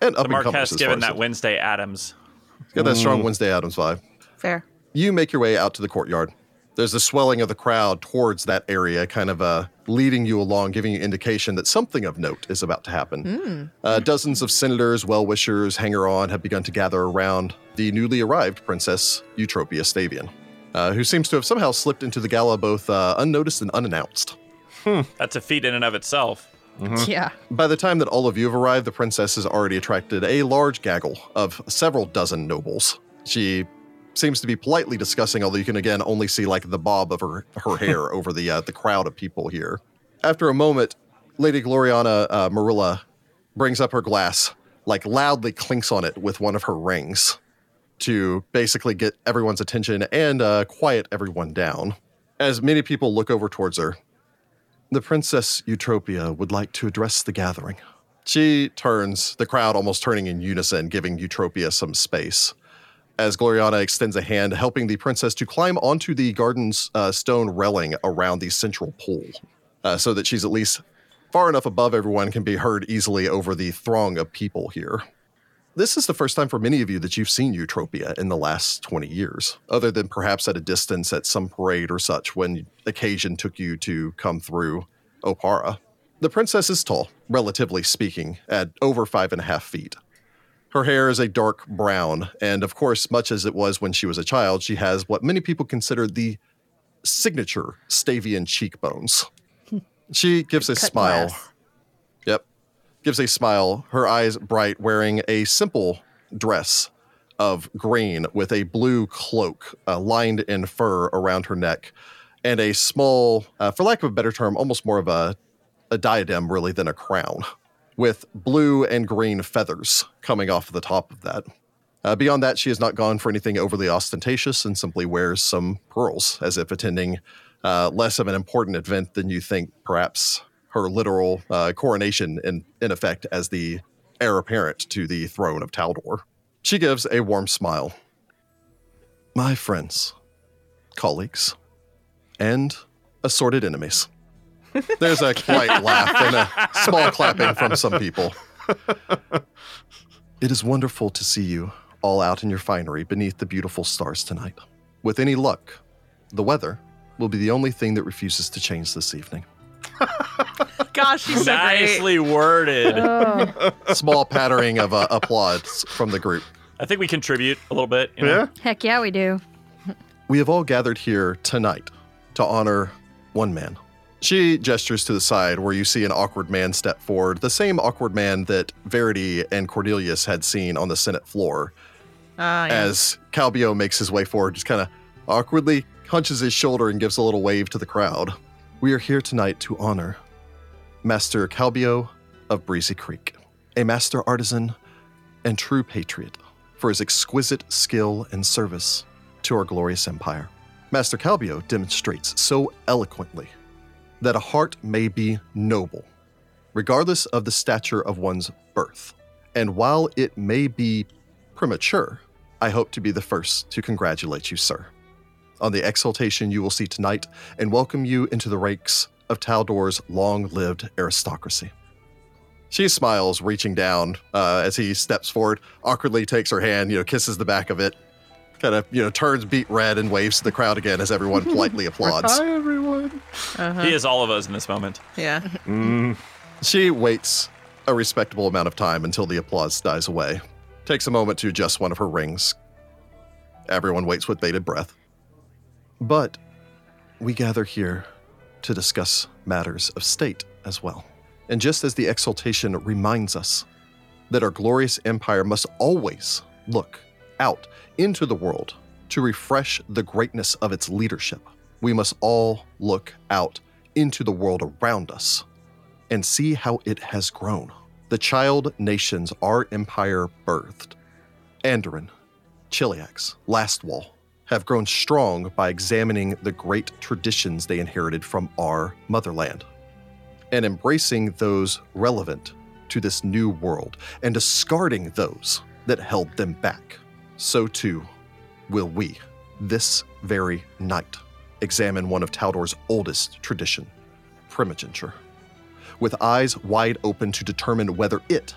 And up The and Marquess as given far as that Wednesday Addams. it- Got that strong Mm. Wednesday Addams vibe. Fair. You make your way out to the courtyard. There's a swelling of the crowd towards that area, kind of uh, leading you along, giving you indication that something of note is about to happen. Uh, dozens of senators, well wishers, hanger on have begun to gather around the newly arrived Princess Eutropia Stavian, uh, who seems to have somehow slipped into the gala both uh, unnoticed and unannounced. That's a feat in and of itself. Yeah. By the time that all of you have arrived, the princess has already attracted a large gaggle of several dozen nobles. She seems to be politely discussing, although you can again only see like the bob of her, her hair over the uh, the crowd of people here. After a moment, Lady Gloriana uh, Marilla brings up her glass, like loudly clinks on it with one of her rings to basically get everyone's attention and uh, quiet everyone down. As many people look over towards her, the Princess Eutropia would like to address the gathering. She turns, the crowd almost turning in unison, giving Eutropia some space. As Gloriana extends a hand, helping the princess to climb onto the garden's uh, stone railing around the central pool, uh, so that she's at least far enough above everyone can be heard easily over the throng of people here. This is the first time for many of you that you've seen Eutropia in the last 20 years, other than perhaps at a distance at some parade or such when occasion took you to come through Oppara. The princess is tall, relatively speaking, at over five and a half feet. Her hair is a dark brown, and of course, much as it was when she was a child, she has what many people consider the signature Stavian cheekbones. She gives a smile. glass. Gives a smile, her eyes bright, wearing a simple dress of green with a blue cloak uh, lined in fur around her neck and a small, uh, for lack of a better term, almost more of a, a diadem really than a crown with blue and green feathers coming off the top of that. Uh, beyond that, she has not gone for anything overly ostentatious and simply wears some pearls as if attending uh, less of an important event than you think perhaps her literal uh, coronation in, in effect as the heir apparent to the throne of Taldor. She gives a warm smile. My friends, colleagues, and assorted enemies. There's a quiet laugh and a small clapping from some people. It is wonderful to see you all out in your finery beneath the beautiful stars tonight. With any luck, the weather will be the only thing that refuses to change this evening. Gosh, she's so great. Nicely worded. Oh, Small pattering of uh, applause from the group. I think we contribute a little bit. You know? Yeah? heck yeah, we do. We have all gathered here tonight to honor one man. She gestures to the side where you see an awkward man step forward, the same awkward man that Verity and Cornelius had seen on the Senate floor Ah, yeah. as Calbio makes his way forward, just kind of awkwardly hunches his shoulder and gives a little wave to the crowd. We are here tonight to honor Master Calbio of Breezy Creek, a master artisan and true patriot for his exquisite skill and service to our glorious empire. Master Calbio demonstrates so eloquently that a heart may be noble, regardless of the stature of one's birth. And while it may be premature, I hope to be the first to congratulate you, sir, on the exaltation you will see tonight and welcome you into the ranks of Taldor's long lived aristocracy. She smiles, reaching down uh, as he steps forward, awkwardly takes her hand, you know, kisses the back of it, kind of, you know, turns beat red and waves to the crowd again as everyone politely applauds. Hi, everyone. Uh-huh. He is all of us in this moment. Yeah. Mm, She waits a respectable amount of time until the applause dies away. Takes a moment to adjust one of her rings. Everyone waits with bated breath. But we gather here to discuss matters of state as well. And just as the exaltation reminds us that our glorious empire must always look out into the world to refresh the greatness of its leadership, we must all look out into the world around us and see how it has grown. The child nations our empire birthed, Andoran, Cheliax, Lastwall, have grown strong by examining the great traditions they inherited from our motherland and embracing those relevant to this new world and discarding those that held them back. So too will we, this very night, examine one of Taldor's oldest tradition, primogeniture with eyes wide open to determine whether it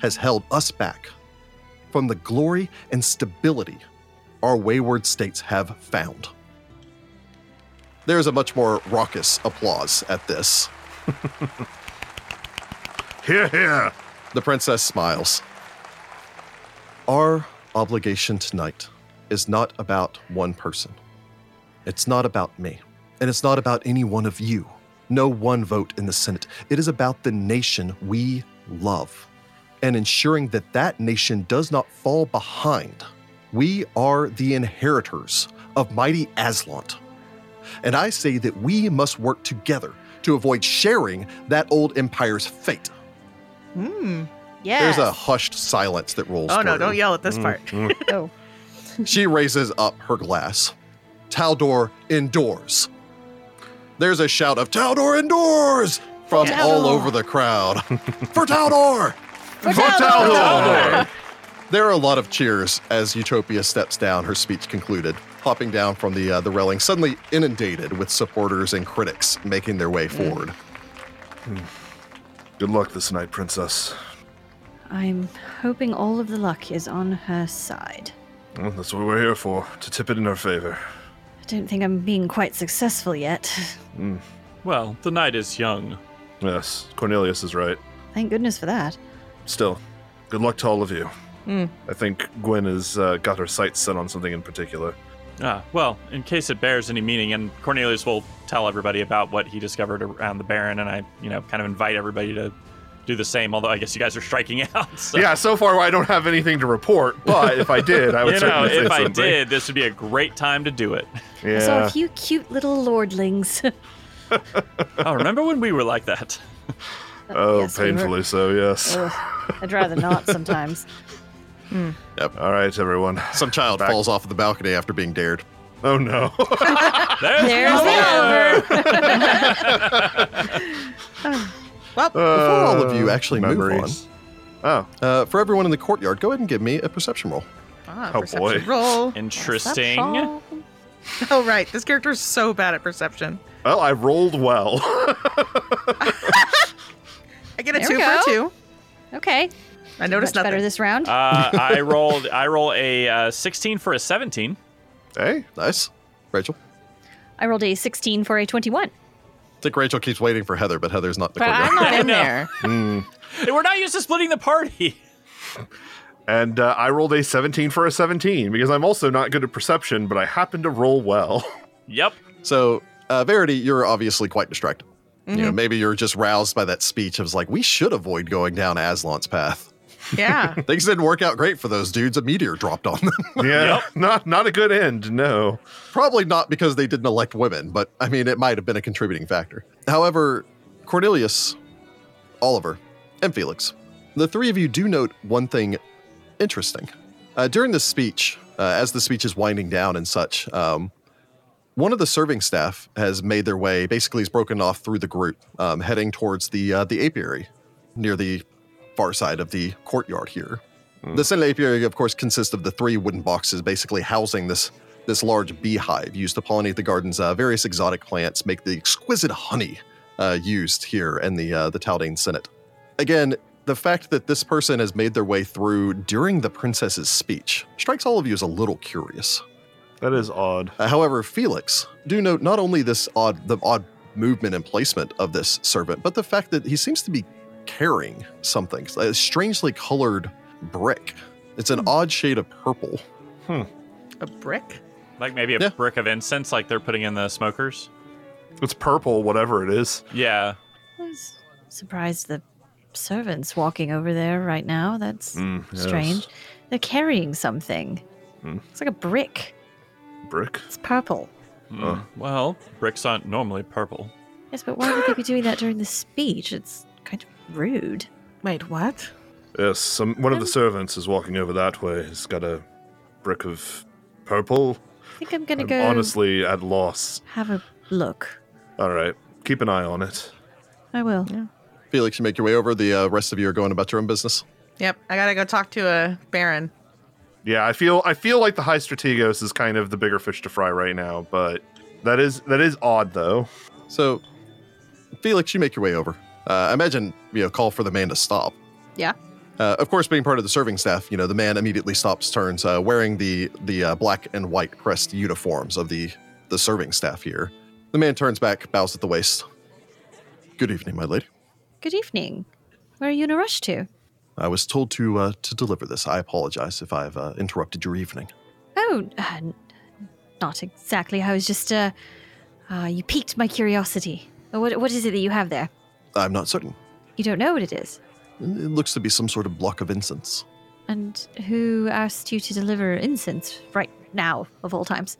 has held us back from the glory and stability our wayward states have found. There is a much more raucous applause at this. Hear, hear! The princess smiles. Our obligation tonight is not about one person. It's not about me. And it's not about any one of you. No one vote in the Senate. It is about the nation we love and ensuring that that nation does not fall behind We are the inheritors of mighty Azlant. And I say that we must work together to avoid sharing that old empire's fate. Hmm. Yeah. There's a hushed silence that rolls Oh no! Don't yell at this part. Oh. She raises up her glass. Taldor indoors. There's a shout of Taldor indoors from Taldor. all over the crowd. For Taldor! For Taldor! There are a lot of cheers as Eutropia steps down, her speech concluded, hopping down from the, uh, the railing, suddenly inundated with supporters and critics making their way forward. Good luck this night, Princess. I'm hoping all of the luck is on her side. Well, that's what we're here for, to tip it in her favor. I don't think I'm being quite successful yet. Well, the night is young. Yes, Cornelius is right. Thank goodness for that. Still, good luck to all of you. I think Gwen has uh, got her sights set on something in particular. Ah, well, in case it bears any meaning, and Cornelius will tell everybody about what he discovered around the Baron, and I, you know, kind of invite everybody to do the same. Although I guess you guys are striking out. So. Yeah, so far I don't have anything to report, but if I did, I would You know, certainly say if I something. did, this would be a great time to do it. yeah. I saw a few cute little lordlings. Oh, remember when we were like that? oh, Yes, we were- painfully so, yes. Ugh, I'd rather not sometimes. All right, everyone. Some child Back- falls off of the balcony after being dared. Oh no. There's, There's the the over. Well, Before all of you Uh, actually move on, Oh, Uh, for everyone in the courtyard, go ahead and give me a perception roll. ah, Oh, perception boy. Roll. Interesting. Oh right, this character is so bad at perception. well, I rolled well. I get a There two we for a two. Okay. I noticed Much nothing. better this round. Uh, I rolled. I roll a uh, 16 for a 17. hey, Nice. Rachel. I rolled a 16 for a 21. I think Rachel keeps waiting for Heather, but Heather's not the But I'm not in there. Hey, We're not used to splitting the party. and uh, I rolled a 17 for a 17 because I'm also not good at perception, but I happen to roll well. Yep. So, uh, Verity, you're obviously quite distracted. You know, maybe you're just roused by that speech of like, we should avoid going down Azlant's path. Yeah. Things didn't work out great for those dudes. A meteor dropped on them. yeah, Yep. not not a good end. No. Probably not because they didn't elect women, but I mean, it might have been a contributing factor. However, Cornelius, Oliver, and Felix, the three of you do note one thing interesting. Uh, during the speech, uh, as the speech is winding down and such, um, one of the serving staff has made their way, basically, is broken off through the group, um, heading towards the uh, the apiary near the far side of the courtyard here. The central apiary, of course, consists of the three wooden boxes, basically housing this this large beehive used to pollinate the garden's uh, various exotic plants, make the exquisite honey uh, used here in the uh, the Taldane Senate. Again, the fact that this person has made their way through during the princess's speech strikes all of you as a little curious. That is odd. Uh, however, Felix, do note not only this odd, the odd movement and placement of this servant, but the fact that he seems to be carrying something, a strangely colored brick. It's an odd shade of purple. Hmm. a brick. Like maybe a Yeah. brick of incense, like they're putting in the smokers. It's purple, whatever it is. Yeah. I was surprised the servants walking over there right now. That's Mm, yes. strange. They're carrying something. Hmm. It's like a brick. Brick. It's purple. Hmm. Uh. Well, bricks aren't normally purple. Yes, but why would they be doing that during the speech? It's kind of rude. Wait, what? Yes, some one of the servants is walking over that way. He's got a brick of purple. I think I'm gonna I'm go honestly at loss. have a look. All right, keep an eye on it. I will. Felix, you make your way over. The uh, rest of you are going about your own business. Yep, I gotta go talk to a baron. Yeah, I feel I feel like the High Strategos is kind of the bigger fish to fry right now, but that is that is odd though. So, Felix, you make your way over. Uh, imagine you know call for the man to stop. Yeah. Uh, of course, being part of the serving staff, you know the man immediately stops, turns, uh, wearing the the uh, black and white pressed uniforms of the the serving staff here. The man turns back, bows at the waist. Good evening, my lady. Good evening. Where are you in a rush to? I was told to uh, to deliver this. I apologize if I've uh, interrupted your evening. Oh, uh, n- not exactly. I was just, uh, uh, you piqued my curiosity. What, what is it that you have there? I'm not certain. You don't know what it is. It looks to be some sort of block of incense. And who asked you to deliver incense right now, of all times?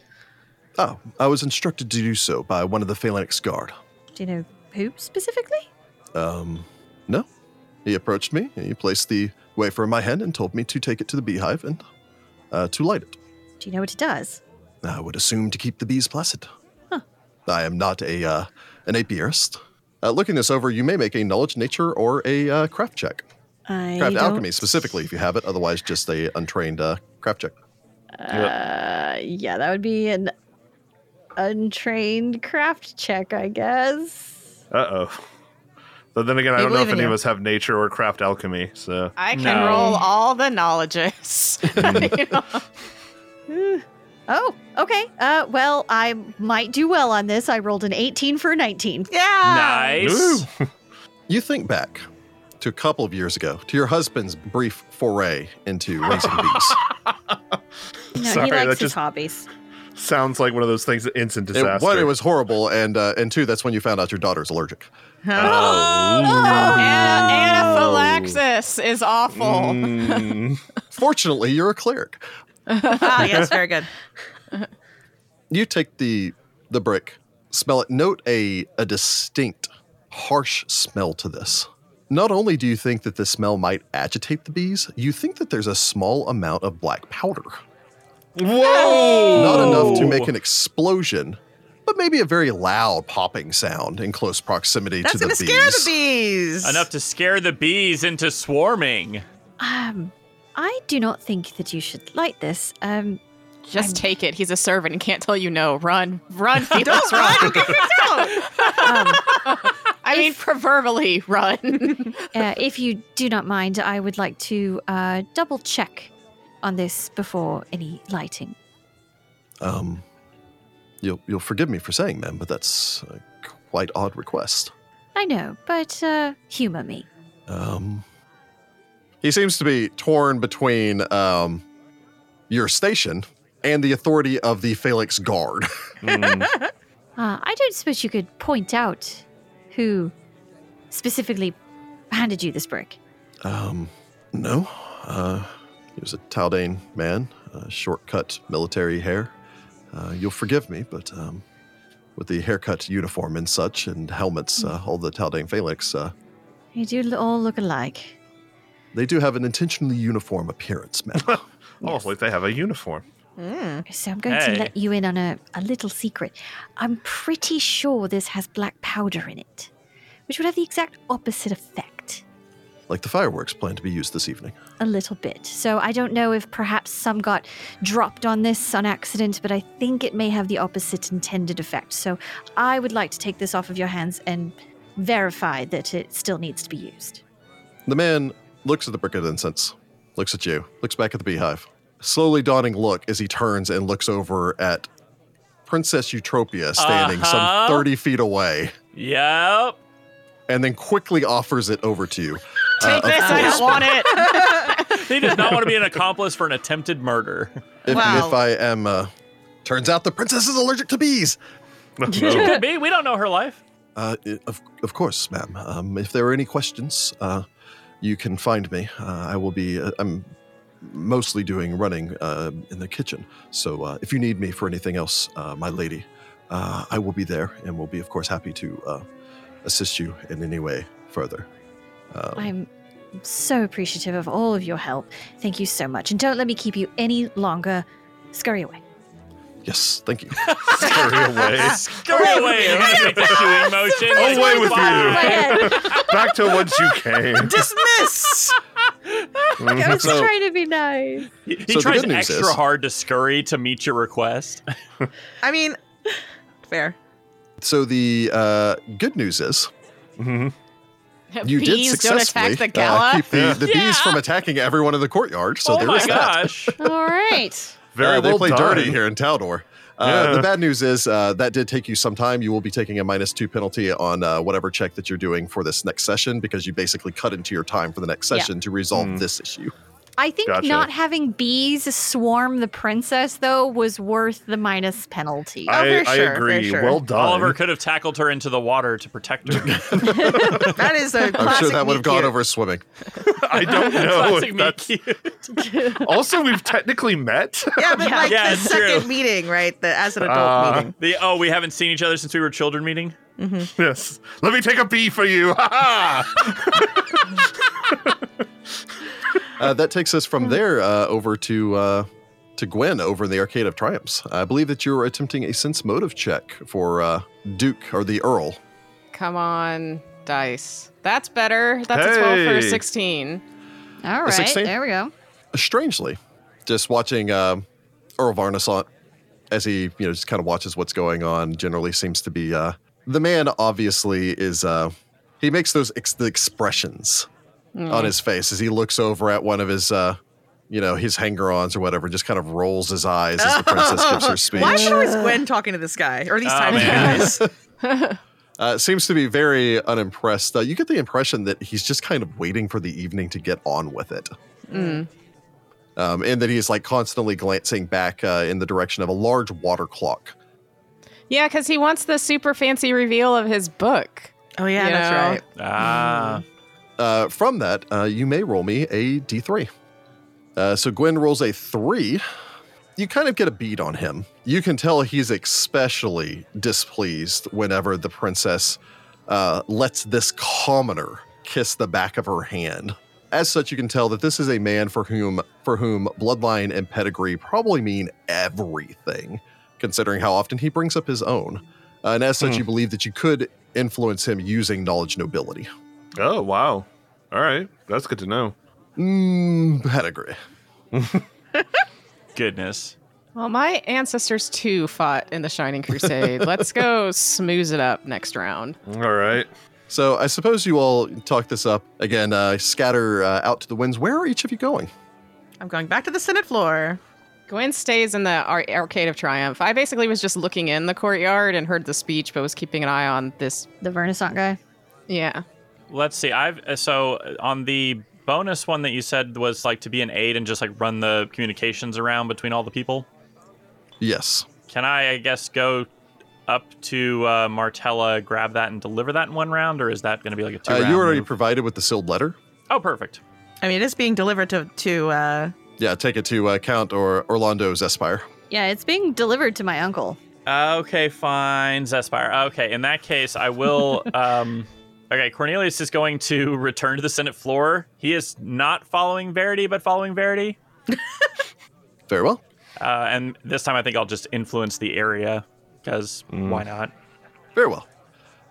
Oh, I was instructed to do so by one of the Phalanx Guard. Do you know who specifically? Um, no. He approached me, he placed the wafer in my hand and told me to take it to the beehive and uh, to light it. Do you know what it does? I would assume to keep the bees placid. I am not a uh, an apiarist. Uh, looking this over, you may make a knowledge, nature, or a uh, craft check. I Craft don't- alchemy specifically, if you have it. Otherwise, just a untrained uh, craft check. Uh, yeah, that would be an untrained craft check, I guess. Uh oh. But then again, I don't know if believe in any of us have nature or craft alchemy, so. I can No. roll all the knowledges. You know? Oh, okay. Uh, well, I might do well on this. I rolled an 18 for a 19. Yeah. Nice. You think back to a couple of years ago, to your husband's brief foray into raising bees. No, Sorry, he likes that his just- hobbies. Sounds like one of those things that instant It, disaster. one, it was horrible, and uh, and two, that's when you found out your daughter's allergic. Oh. Ana- anaphylaxis is awful. Mm. Fortunately, you're a cleric. Ah, yes, very good. You take the the brick, smell it. Note a a distinct, harsh smell to this. Not only do you think that the smell might agitate the bees, you think that there's a small amount of black powder. Whoa! Not enough to make an explosion, but maybe a very loud popping sound in close proximity That's to the gonna bees. scare the bees. Enough to scare the bees into swarming. Um, I do not think that you should light this. Um, Just take it. He's a servant. He can't tell you no. Run. Run, Don't run. run. Get yourself. um, I mean, proverbially, run. uh, if you do not mind, I would like to uh, double check on this before any lighting. Um, you'll you'll forgive me for saying, ma'am, but that's a quite odd request. I know, but uh, humor me. Um, he seems to be torn between um, your station and the authority of the Phalanx Guard. Mm. Uh, I don't suppose you could point out who specifically handed you this brick. um, no, uh, he was a Taldane man, uh, shortcut military hair. Uh, you'll forgive me, but um, with the haircut uniform and such, and helmets, uh, all the Taldane Phalanx, uh, You do all look alike. They do have an intentionally uniform appearance, ma'am. Oh, Almost like they have a uniform. Hmm. So I'm going Hey. to let you in on a, a little secret. I'm pretty sure this has black powder in it, which would have the exact opposite effect. like the fireworks planned to be used this evening. A little bit. So I don't know if perhaps some got dropped on this on accident, but I think it may have the opposite intended effect. So I would like to take this off of your hands and verify that it still needs to be used. The man looks at the brick of incense, looks at you, looks back at the beehive. Slowly dawning look as he turns and looks over at Princess Eutropia standing Uh-huh. some 30 feet away, Yep. and then quickly offers it over to you. Uh, Take of this. I course, don't want it. He does not want to be an accomplice for an attempted murder. If, Wow. if I am, uh, turns out the princess is allergic to bees. Could be. We don't know her life. Uh, of, of course, ma'am. Um, if there are any questions, uh, you can find me. Uh, I will be. Uh, I'm mostly doing running uh, in the kitchen. So uh, if you need me for anything else, uh, my lady, uh, I will be there, and will be, of course, happy to assist you in any way further. Um, I'm so appreciative of all of your help. Thank you so much. And don't let me keep you any longer. Scurry away. Yes, thank you. Scurry away. Scurry away and then make the shooing motion. Like, Away with you. Back to whence you came. Dismiss. I was So- trying to be nice. He, he So tries extra is- hard to scurry to meet your request. I mean, fair. So the uh, good news is hmm you did Bees don't successfully attack the uh, gala. keep the, the bees from attacking everyone in the courtyard. So oh there my is that. gosh. All right. Very Uh, they well play done. dirty here in Taldor. Uh, Yeah. The bad news is uh, that did take you some time. You will be taking a minus two penalty on uh, whatever check that you're doing for this next session because you basically cut into your time for the next Yeah. session to resolve Mm. this issue. I think Gotcha. not having bees swarm the princess though was worth the minus penalty. Oh, I, very I sure, very agree. sure. Well done. Oliver could have tackled her into the water to protect her. That is a I'm classic sure that would have gone over swimming. I don't know. Classic that's... cute. Also, we've technically met. Yeah, but like Yeah, the second true. meeting, right? The as an adult Uh, meeting. The oh, we haven't seen each other since we were children meeting. yes. Let me take a bee for you. Ha ha! Uh, that takes us from there uh, over to uh, to Gwen over in the Arcade of Triumphs. I believe that you're attempting a sense motive check for uh, Duke or the Earl. Come on, dice. That's better. That's a 12 for a 16. All right, 16? there we go. Strangely, just watching um Earl Vernissant as he you know just kind of watches what's going on. Generally, seems to be uh, the man. Obviously, is uh, he makes those ex- the expressions on his face as he looks over at one of his. Uh, you know, his hanger-ons or whatever, just kind of rolls his eyes as the princess gives her speech. Why is it always Gwen talking to this guy? Or these Oh, tiny guys? Uh, seems to be very unimpressed. Uh, you get the impression that he's just kind of waiting for the evening to get on with it. Um, and that he's like constantly glancing back uh, in the direction of a large water clock. Yeah, because he wants the super fancy reveal of his book. Oh yeah, You that's know? right. Ah, Uh, from that, uh, you may roll me a d3. Uh, so Gwen rolls a three. You kind of get a beat on him. You can tell he's especially displeased whenever the princess uh, lets this commoner kiss the back of her hand. As such, you can tell that this is a man for whom for whom bloodline and pedigree probably mean everything, considering how often he brings up his own. Uh, and as such, you believe that you could influence him using knowledge nobility. Oh wow. All right, that's good to know. Mm, pedigree. goodness. Well, my ancestors too fought in the Shining Crusade. Let's go smooth it up next round. All right. So I suppose you all talk this up again. Uh, scatter uh, out to the winds. Where are each of you going? I'm going back to the Senate floor. Gwen stays in the Ar- Arcade of Triumph. I basically was just looking in the courtyard and heard the speech, but was keeping an eye on this. The Vernissant guy. Yeah. Let's see. I've uh, so uh, on the bonus one that you said was like to be an aide and just like run the communications around between all the people. Yes. Can I, I guess, go up to uh, Martella, grab that, and deliver that in one round, or is that going to be like a two? Uh, round you already move? provided with the sealed letter. oh, perfect. I mean, it is being delivered to to. uh Yeah, take it to uh, Count or Orlando Zespire. Yeah, it's being delivered to my uncle. Okay, fine, Zespire. Okay, in that case, I will. um, okay, Cornelius is going to return to the Senate floor. He is not following Verity, but following Verity. Very well. Uh, and this time, I think I'll just influence the area because why not? Very well.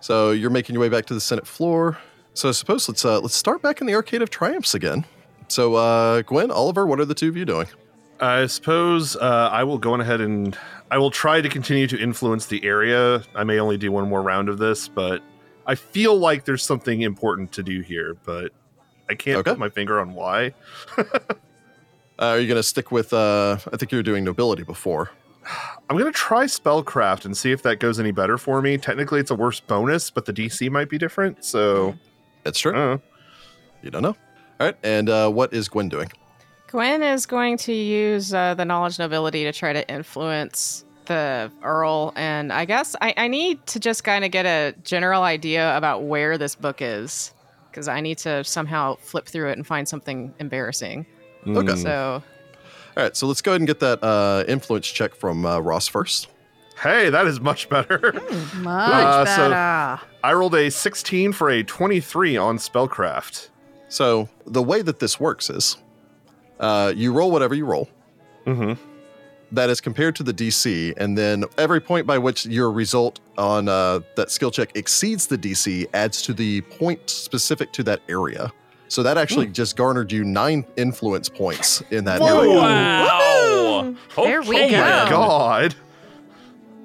So you're making your way back to the Senate floor. So I suppose let's uh, let's start back in the Arcade of Triumphs again. So uh, Gwen, Oliver, what are the two of you doing? I suppose uh, I will go on ahead and I will try to continue to influence the area. I may only do one more round of this, but I feel like there's something important to do here, but I can't Okay. put my finger on why. Uh, are you going to stick with? Uh, I think you were doing nobility before. I'm gonna try spellcraft and see if that goes any better for me. Technically, it's a worse bonus, but the DC might be different. So, It's true. uh, You don't know. All right. And uh, what is Gwen doing? Gwen is going to use uh, the knowledge nobility to try to influence the Earl. And I guess I, I need to just kind of get a general idea about where this book is because I need to somehow flip through it and find something embarrassing. Okay. So All right. So let's go ahead and get that uh, influence check from uh, Ross first. hey, that is much better. Much Uh, so- better. I rolled a 16 for a 23 on spellcraft. So the way that this works is, uh, you roll whatever you roll. Mm-hmm. That is compared to the DC, and then every point by which your result on uh, that skill check exceeds the DC adds to the point specific to that area. So that actually just garnered you nine influence points in that Whoa. area, Wow. There we Okay. go. My God.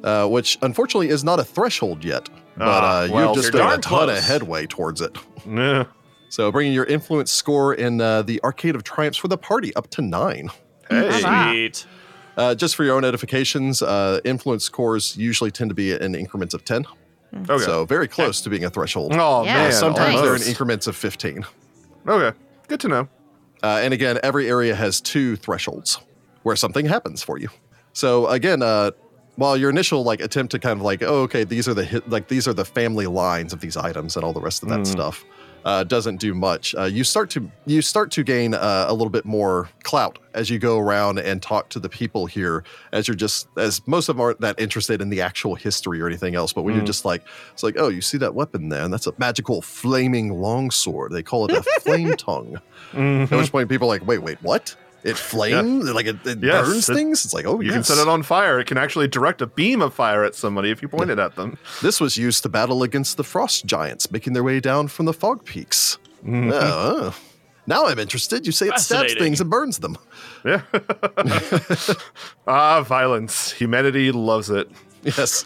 uh, which unfortunately is not a threshold yet. But Ah, uh, well, you've just you're made a darn ton of headway towards it. Nah. So bringing your influence score in uh, the Arcade of Triumphs for the party up to nine. Hey. Wow. Sweet. Uh, just for your own edifications, uh, influence scores usually tend to be in increments of 10. Okay. So very close to being a threshold. oh Yeah. Uh, man. sometimes they're in increments of 15. Okay. Good to know. Uh, and again, every area has two thresholds where something happens for you. So again, uh, while your initial like attempt to kind of like, oh, okay, these are the hit, like these are the family lines of these items and all the rest of that stuff, uh, doesn't do much. Uh, you start to you start to gain uh, a little bit more clout as you go around and talk to the people here. As you're just as most of them aren't that interested in the actual history or anything else, but when you're just like, it's like, oh, you see that weapon there, and that's a magical flaming longsword. They call it a flame tongue. At which point people are like, wait, wait, what? It flames? Like it, it Yes, burns it- things? It's like, oh, You yes. can set it on fire. It can actually direct a beam of fire at somebody if you point it at them. This was used to battle against the frost giants making their way down from the fog peaks. Oh, now I'm interested. You say it stabs things and burns them. Yeah. ah, violence. Humanity loves it. Yes.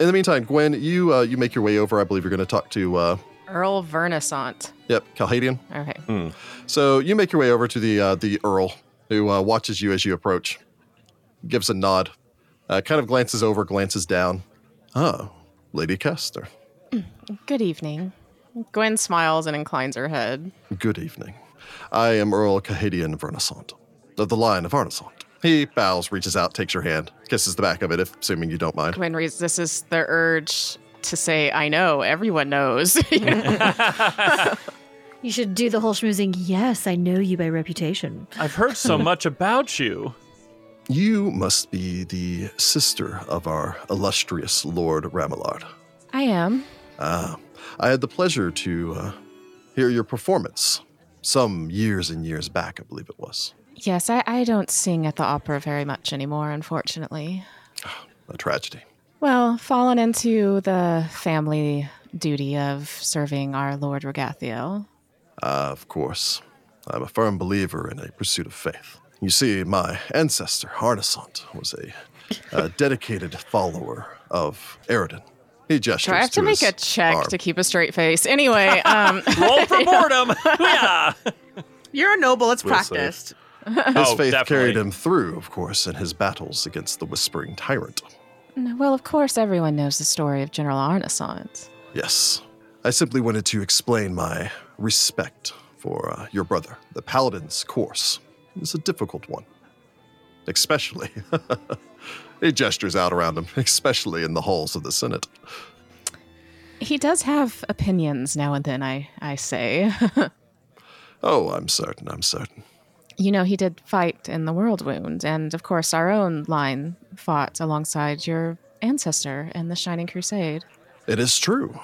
In the meantime, Gwen, you uh, you make your way over. I believe you're going to talk to. Uh, Earl Vernissant. Yep, Calhadian. Okay. So you make your way over to the uh, the Earl, who uh, watches you as you approach, gives a nod, uh, kind of glances over, glances down. Oh, Lady Castor. Good evening. Gwen smiles and inclines her head. Good evening. I am Earl Cahadian Vernissant, of the line of Arnisant. He bows, reaches out, takes your hand, kisses the back of it, if assuming you don't mind. Gwen resists the urge to say, I know, everyone knows. You should do the whole schmoozing. Yes, I know you by reputation. I've heard so much about you. You must be the sister of our illustrious Lord Ramillard. I am. Ah, I had the pleasure to uh, hear your performance some years and years back, I believe it was. Yes, I, I don't sing at the opera very much anymore, unfortunately. A tragedy. Well, fallen into the family duty of serving our Lord Ragathiel. Ah, of course. I'm a firm believer in a pursuit of faith. You see, my ancestor, Arnisant, was a, uh dedicated follower of Aroden. He gestures Do I have to make a check arm. to keep a straight face? Anyway, um, Roll for boredom. yeah. You're a noble. It's We'll practiced. His Oh, faith definitely. carried him through, of course, in his battles against the Whispering Tyrant. well, of course, everyone knows the story of General Arnisant. Yes. I simply wanted to explain my respect for uh, your brother. The Paladin's course is a difficult one. Especially, he gestures out around him, especially in the halls of the Senate. He does have opinions now and then, I, I say. Oh, I'm certain, I'm certain. you know, he did fight in the World Wound, and of course, our own line fought alongside your ancestor in the Shining Crusade. It is true.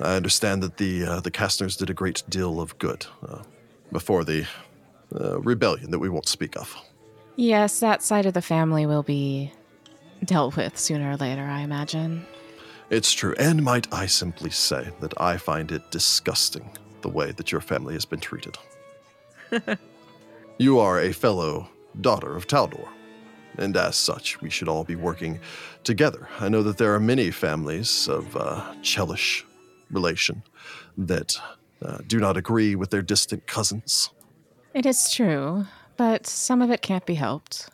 I understand that the uh, the Kastners did a great deal of good uh, before the uh, rebellion that we won't speak of. Yes, that side of the family will be dealt with sooner or later, I imagine. It's true, and might I simply say that I find it disgusting the way that your family has been treated. you are a fellow daughter of Taldor, and as such, we should all be working together. I know that there are many families of uh, Chelish relation that uh, do not agree with their distant cousins. It is true, but some of it can't be helped.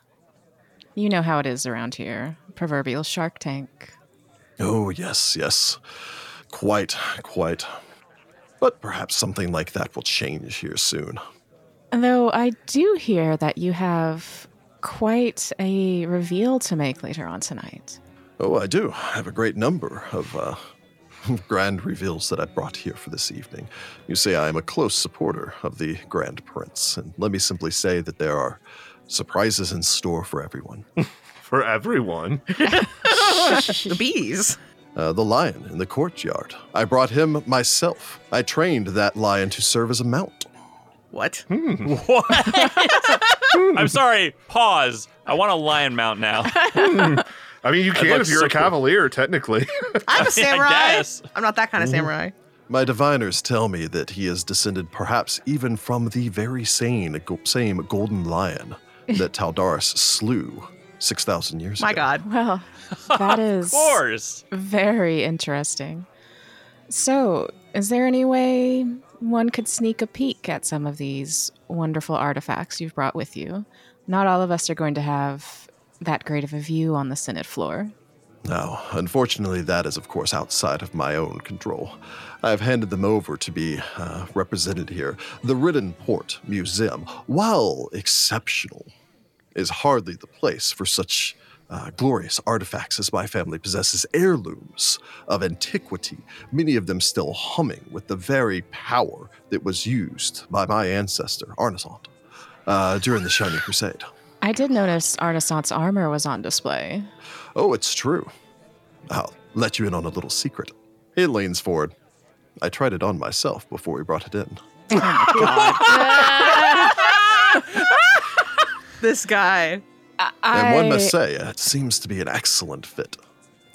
You know how it is around here proverbial shark tank. Oh, yes, yes. Quite, quite. But perhaps something like that will change here soon. Though I do hear that you have quite a reveal to make later on tonight. Oh, I do. I have a great number of uh, grand reveals that I brought here for this evening. You see, I am a close supporter of the Grand Prince, and let me simply say that there are surprises in store for everyone. For everyone. The bees. Uh, the lion in the courtyard. I brought him myself. I trained that lion to serve as a mount. What? Hmm. What? I'm sorry. Pause. I want a lion mount now. I mean, you can looks if you're so a cool. cavalier, technically. I'm a samurai. guess. I'm not that kind of mm-hmm. samurai. My diviners tell me that he is descended perhaps even from the very same, same golden lion that Taldaris slew 6,000 years My ago. My God. Well, that is Of course. very interesting. So, is there any way one could sneak a peek at some of these wonderful artifacts you've brought with you? Not all of us are going to have that great of a view on the Senate floor. Now, unfortunately, that is, of course, outside of my own control. I have handed them over to be uh, represented here. The Ridden Port Museum, while exceptional, is hardly the place for such uh, glorious artifacts as my family possesses heirlooms of antiquity, many of them still humming with the very power that was used by my ancestor, Arnisant, uh, during the Shining Crusade. I did notice Arnisant's armor was on display. Oh, it's true. I'll let you in on a little secret. It leans forward. I tried it on myself before we brought it in. This guy. And one must say, uh, it seems to be an excellent fit.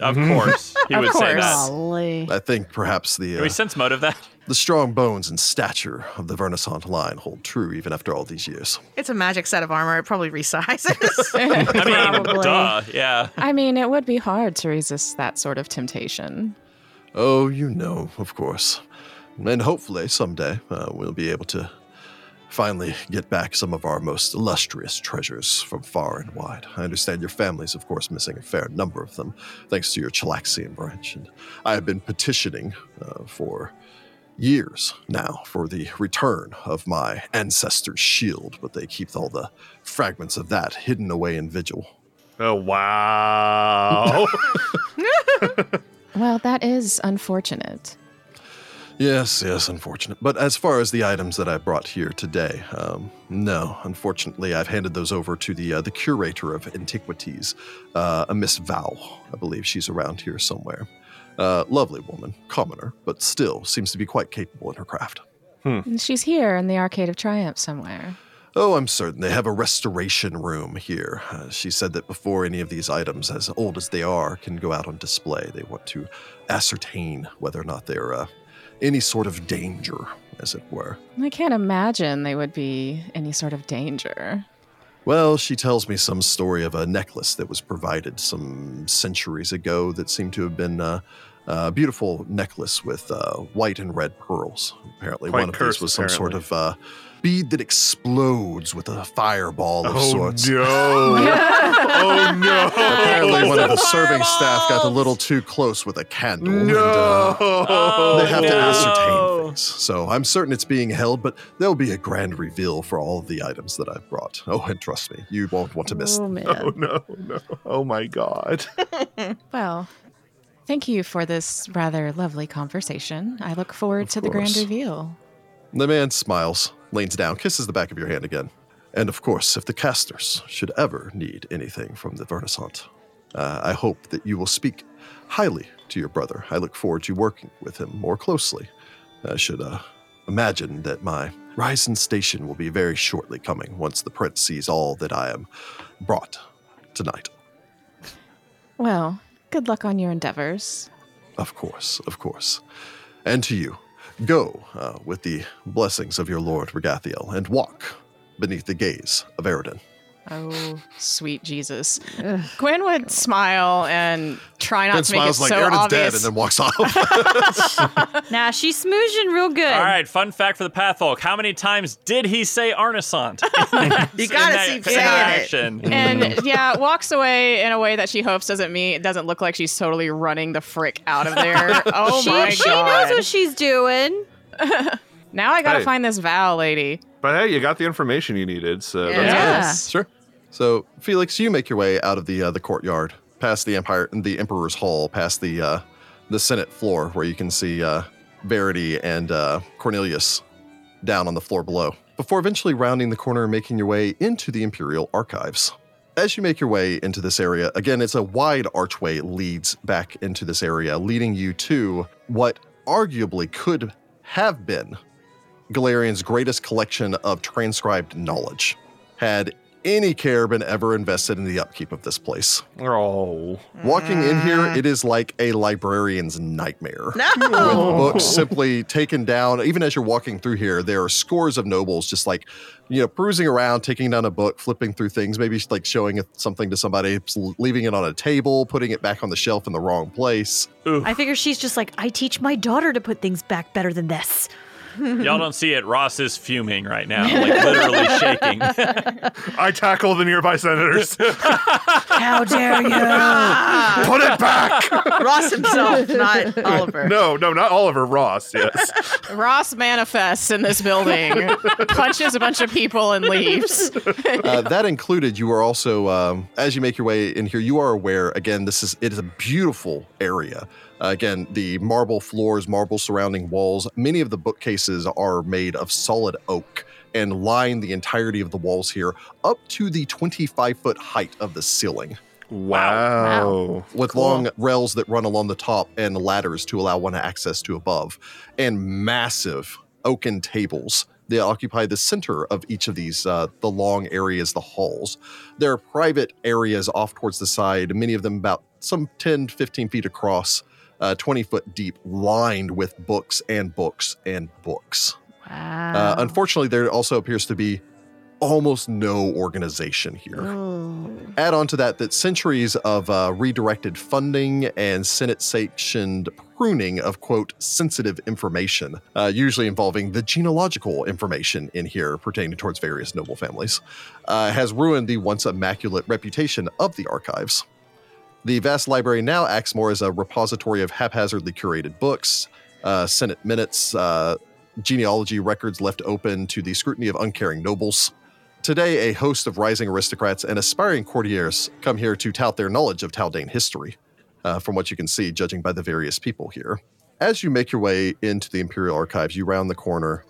Of course, he Of would say that. Golly. I think perhaps the Can uh, we sense motive that? the strong bones and stature of the Vernissant line hold true even after all these years. It's a magic set of armor. It probably resizes. I mean, Probably. duh, yeah. I mean, it would be hard to resist that sort of temptation. Oh, you know, of course. And hopefully someday uh, we'll be able to finally get back some of our most illustrious treasures from far and wide. I understand your family's, of course, missing a fair number of them, thanks to your Chelaxian branch. And I have been petitioning uh, for years now for the return of my ancestor's shield, but they keep all the fragments of that hidden away in Vigil. Oh wow! Well, that is unfortunate. Yes, yes, unfortunate. But as far as the items that I brought here today, um, no, unfortunately, I've handed those over to the uh, the curator of antiquities, uh, a Miss Val. I believe she's around here somewhere. Uh, lovely woman, commoner, but still seems to be quite capable in her craft. And She's here in the Arcade of Triumph somewhere. Oh, I'm certain they have a restoration room here. Uh, she said that before any of these items, as old as they are, can go out on display, they want to ascertain whether or not they're uh, any sort of danger, as it were. I can't imagine they would be any sort of danger. Well, she tells me some story of a necklace that was provided some centuries ago that seemed to have been uh, a beautiful necklace with uh, white and red pearls. Apparently, Quite one of cursed, these was some sort of uh, bead that explodes with a fireball of sorts. oh sorts. no! oh no! Apparently, one of the serving staff got a little too close with a candle. and, uh, No! they have to ascertain things. So I'm certain it's being held, but there'll be a grand reveal for all of the items that I've brought. Oh, and trust me, you won't want to miss Oh, them. man. Oh no! No! Oh my god! Well, thank you for this rather lovely conversation. I look forward Of to the grand reveal. The man smiles, leans down, kisses the back of your hand again. And of course, if the casters should ever need anything from the Vernissant, uh, I hope that you will speak highly to your brother. I look forward to working with him more closely. I should uh, imagine that my rise in station will be very shortly coming once the prince sees all that I am brought tonight. Well, good luck on your endeavors. Of course, of course. And to you, go uh, with the blessings of your lord Ragathiel and walk beneath the gaze of Aroden. Oh, sweet Jesus. Gwen would smile and try not Ben to make it smiles like so Eridan's obvious. dead and then walks off. Nah, she's smoozing real good. All right, fun fact for the Pathfolk. How many times did he say Arnisant? You gotta keep saying it. action. and yeah, walks away in a way that she hopes doesn't mean it doesn't look like she's totally running the frick out of there. Oh she, my god. she knows what she's doing. now I gotta Hey. find this Val lady. But hey, you got the information you needed, so that's Yeah. sure. So, Felix, you make your way out of the uh, the courtyard, past the empire, the Emperor's Hall, past the uh, the Senate floor, where you can see uh, Verity and uh, Cornelius down on the floor below. Before eventually rounding the corner and making your way into the Imperial Archives. As you make your way into this area, again, it's a wide archway leads back into this area, leading you to what arguably could have been Golarion's greatest collection of transcribed knowledge. Had any care been ever invested in the upkeep of this place? Oh. Walking in mm. here, it is like a librarian's nightmare. With No. books simply taken down. Even as you're walking through here, there are scores of nobles just like, you know, perusing around, taking down a book, flipping through things, maybe like showing something to somebody, leaving it on a table, putting it back on the shelf in the wrong place. I figure she's just like, I teach my daughter to put things back better than this. Y'all don't see it. Ross is fuming right now, like literally shaking. I tackle the nearby senators. How dare you? Put it back. Ross himself, not Oliver. no, no, not Oliver Ross. Yes. Ross manifests in this building, punches a bunch of people, and leaves. Uh, that included, you are also, um, as you make your way in here, you are aware. Again, this is it is a beautiful area. Uh, again, the marble floors, marble surrounding walls. Many of the bookcases are made of solid oak and line the entirety of the walls here up to the 25 foot height of the ceiling, Wow. with long rails that run along the top and ladders to allow one access to above, and massive oaken tables. They occupy the center of each of these, uh, the long areas, the halls. There are private areas off towards the side, many of them about some 10, 15 feet across, uh, 20 foot deep, lined with books and books and books. Wow. Uh, unfortunately, there also appears to be almost no organization here. Add on to that that centuries of uh, redirected funding and Senate sanctioned pruning of quote sensitive information, uh, usually involving the genealogical information in here pertaining towards various noble families, uh, has ruined the once immaculate reputation of the archives. The vast library now acts more as a repository of haphazardly curated books, uh, Senate minutes, uh, genealogy records left open to the scrutiny of uncaring nobles. Today, a host of rising aristocrats and aspiring courtiers come here to tout their knowledge of Taldane history, uh, from what you can see, judging by the various people here. As you make your way into the Imperial Archives, you round the corner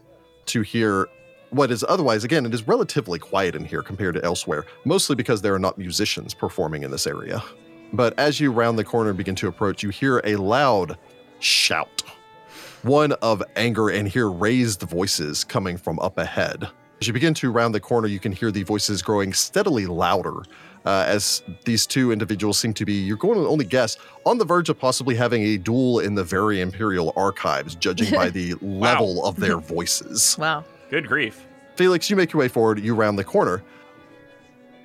to hear what is otherwise, again, it is relatively quiet in here compared to elsewhere, mostly because there are not musicians performing in this area. But as you round the corner and begin to approach, you hear a loud shout, one of anger, and hear raised voices coming from up ahead. As you begin to round the corner, you can hear the voices growing steadily louder uh, as these two individuals seem to be, you're going to only guess, on the verge of possibly having a duel in the very Imperial archives, judging by the level of their voices. Wow. Good grief. Felix, you make your way forward, you round the corner,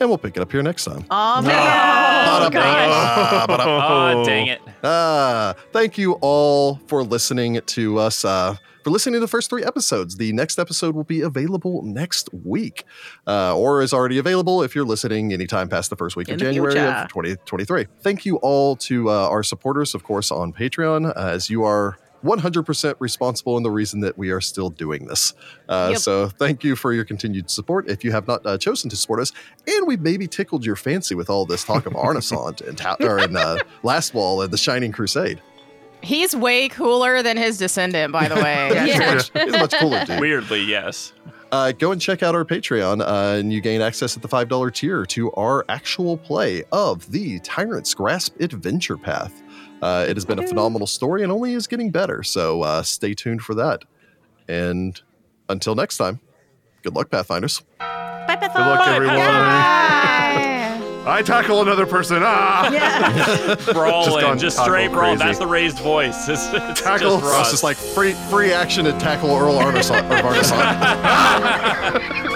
and we'll pick it up here next time. Oh, man. Ba-da-ba, Oh, dang it. Ah, thank you all for listening to us. Uh, for listening to the first three episodes. The next episode will be available next week, uh, or is already available if you're listening anytime past the first week In of January future. of 2023. Thank you all to uh, our supporters, of course, on Patreon, uh, as you are 100% responsible in the reason that we are still doing this. Uh, Yep. So thank you for your continued support. If you have not uh, chosen to support us, and we've maybe tickled your fancy with all this talk of Arnisant and, ta- or, and uh, Last Wall and the Shining Crusade. He's way cooler than his descendant, by the way. Yeah. He's much, he's much cooler, dude. Weirdly, yes. uh, go and check out our Patreon, uh, and you gain access at the five dollar tier to our actual play of the Tyrant's Grasp Adventure Path. Uh, it has been a phenomenal story and only is getting better. So uh, stay tuned for that. And until next time, good luck, Pathfinders. Bye, Beth. Good luck, everyone. Bye. I tackle another person. Ah! Brawling, gone just, straight brawl. crazy. That's the raised voice. It's, it's Tackle. just It's Ross. just like free free action to tackle Earl Arneson. or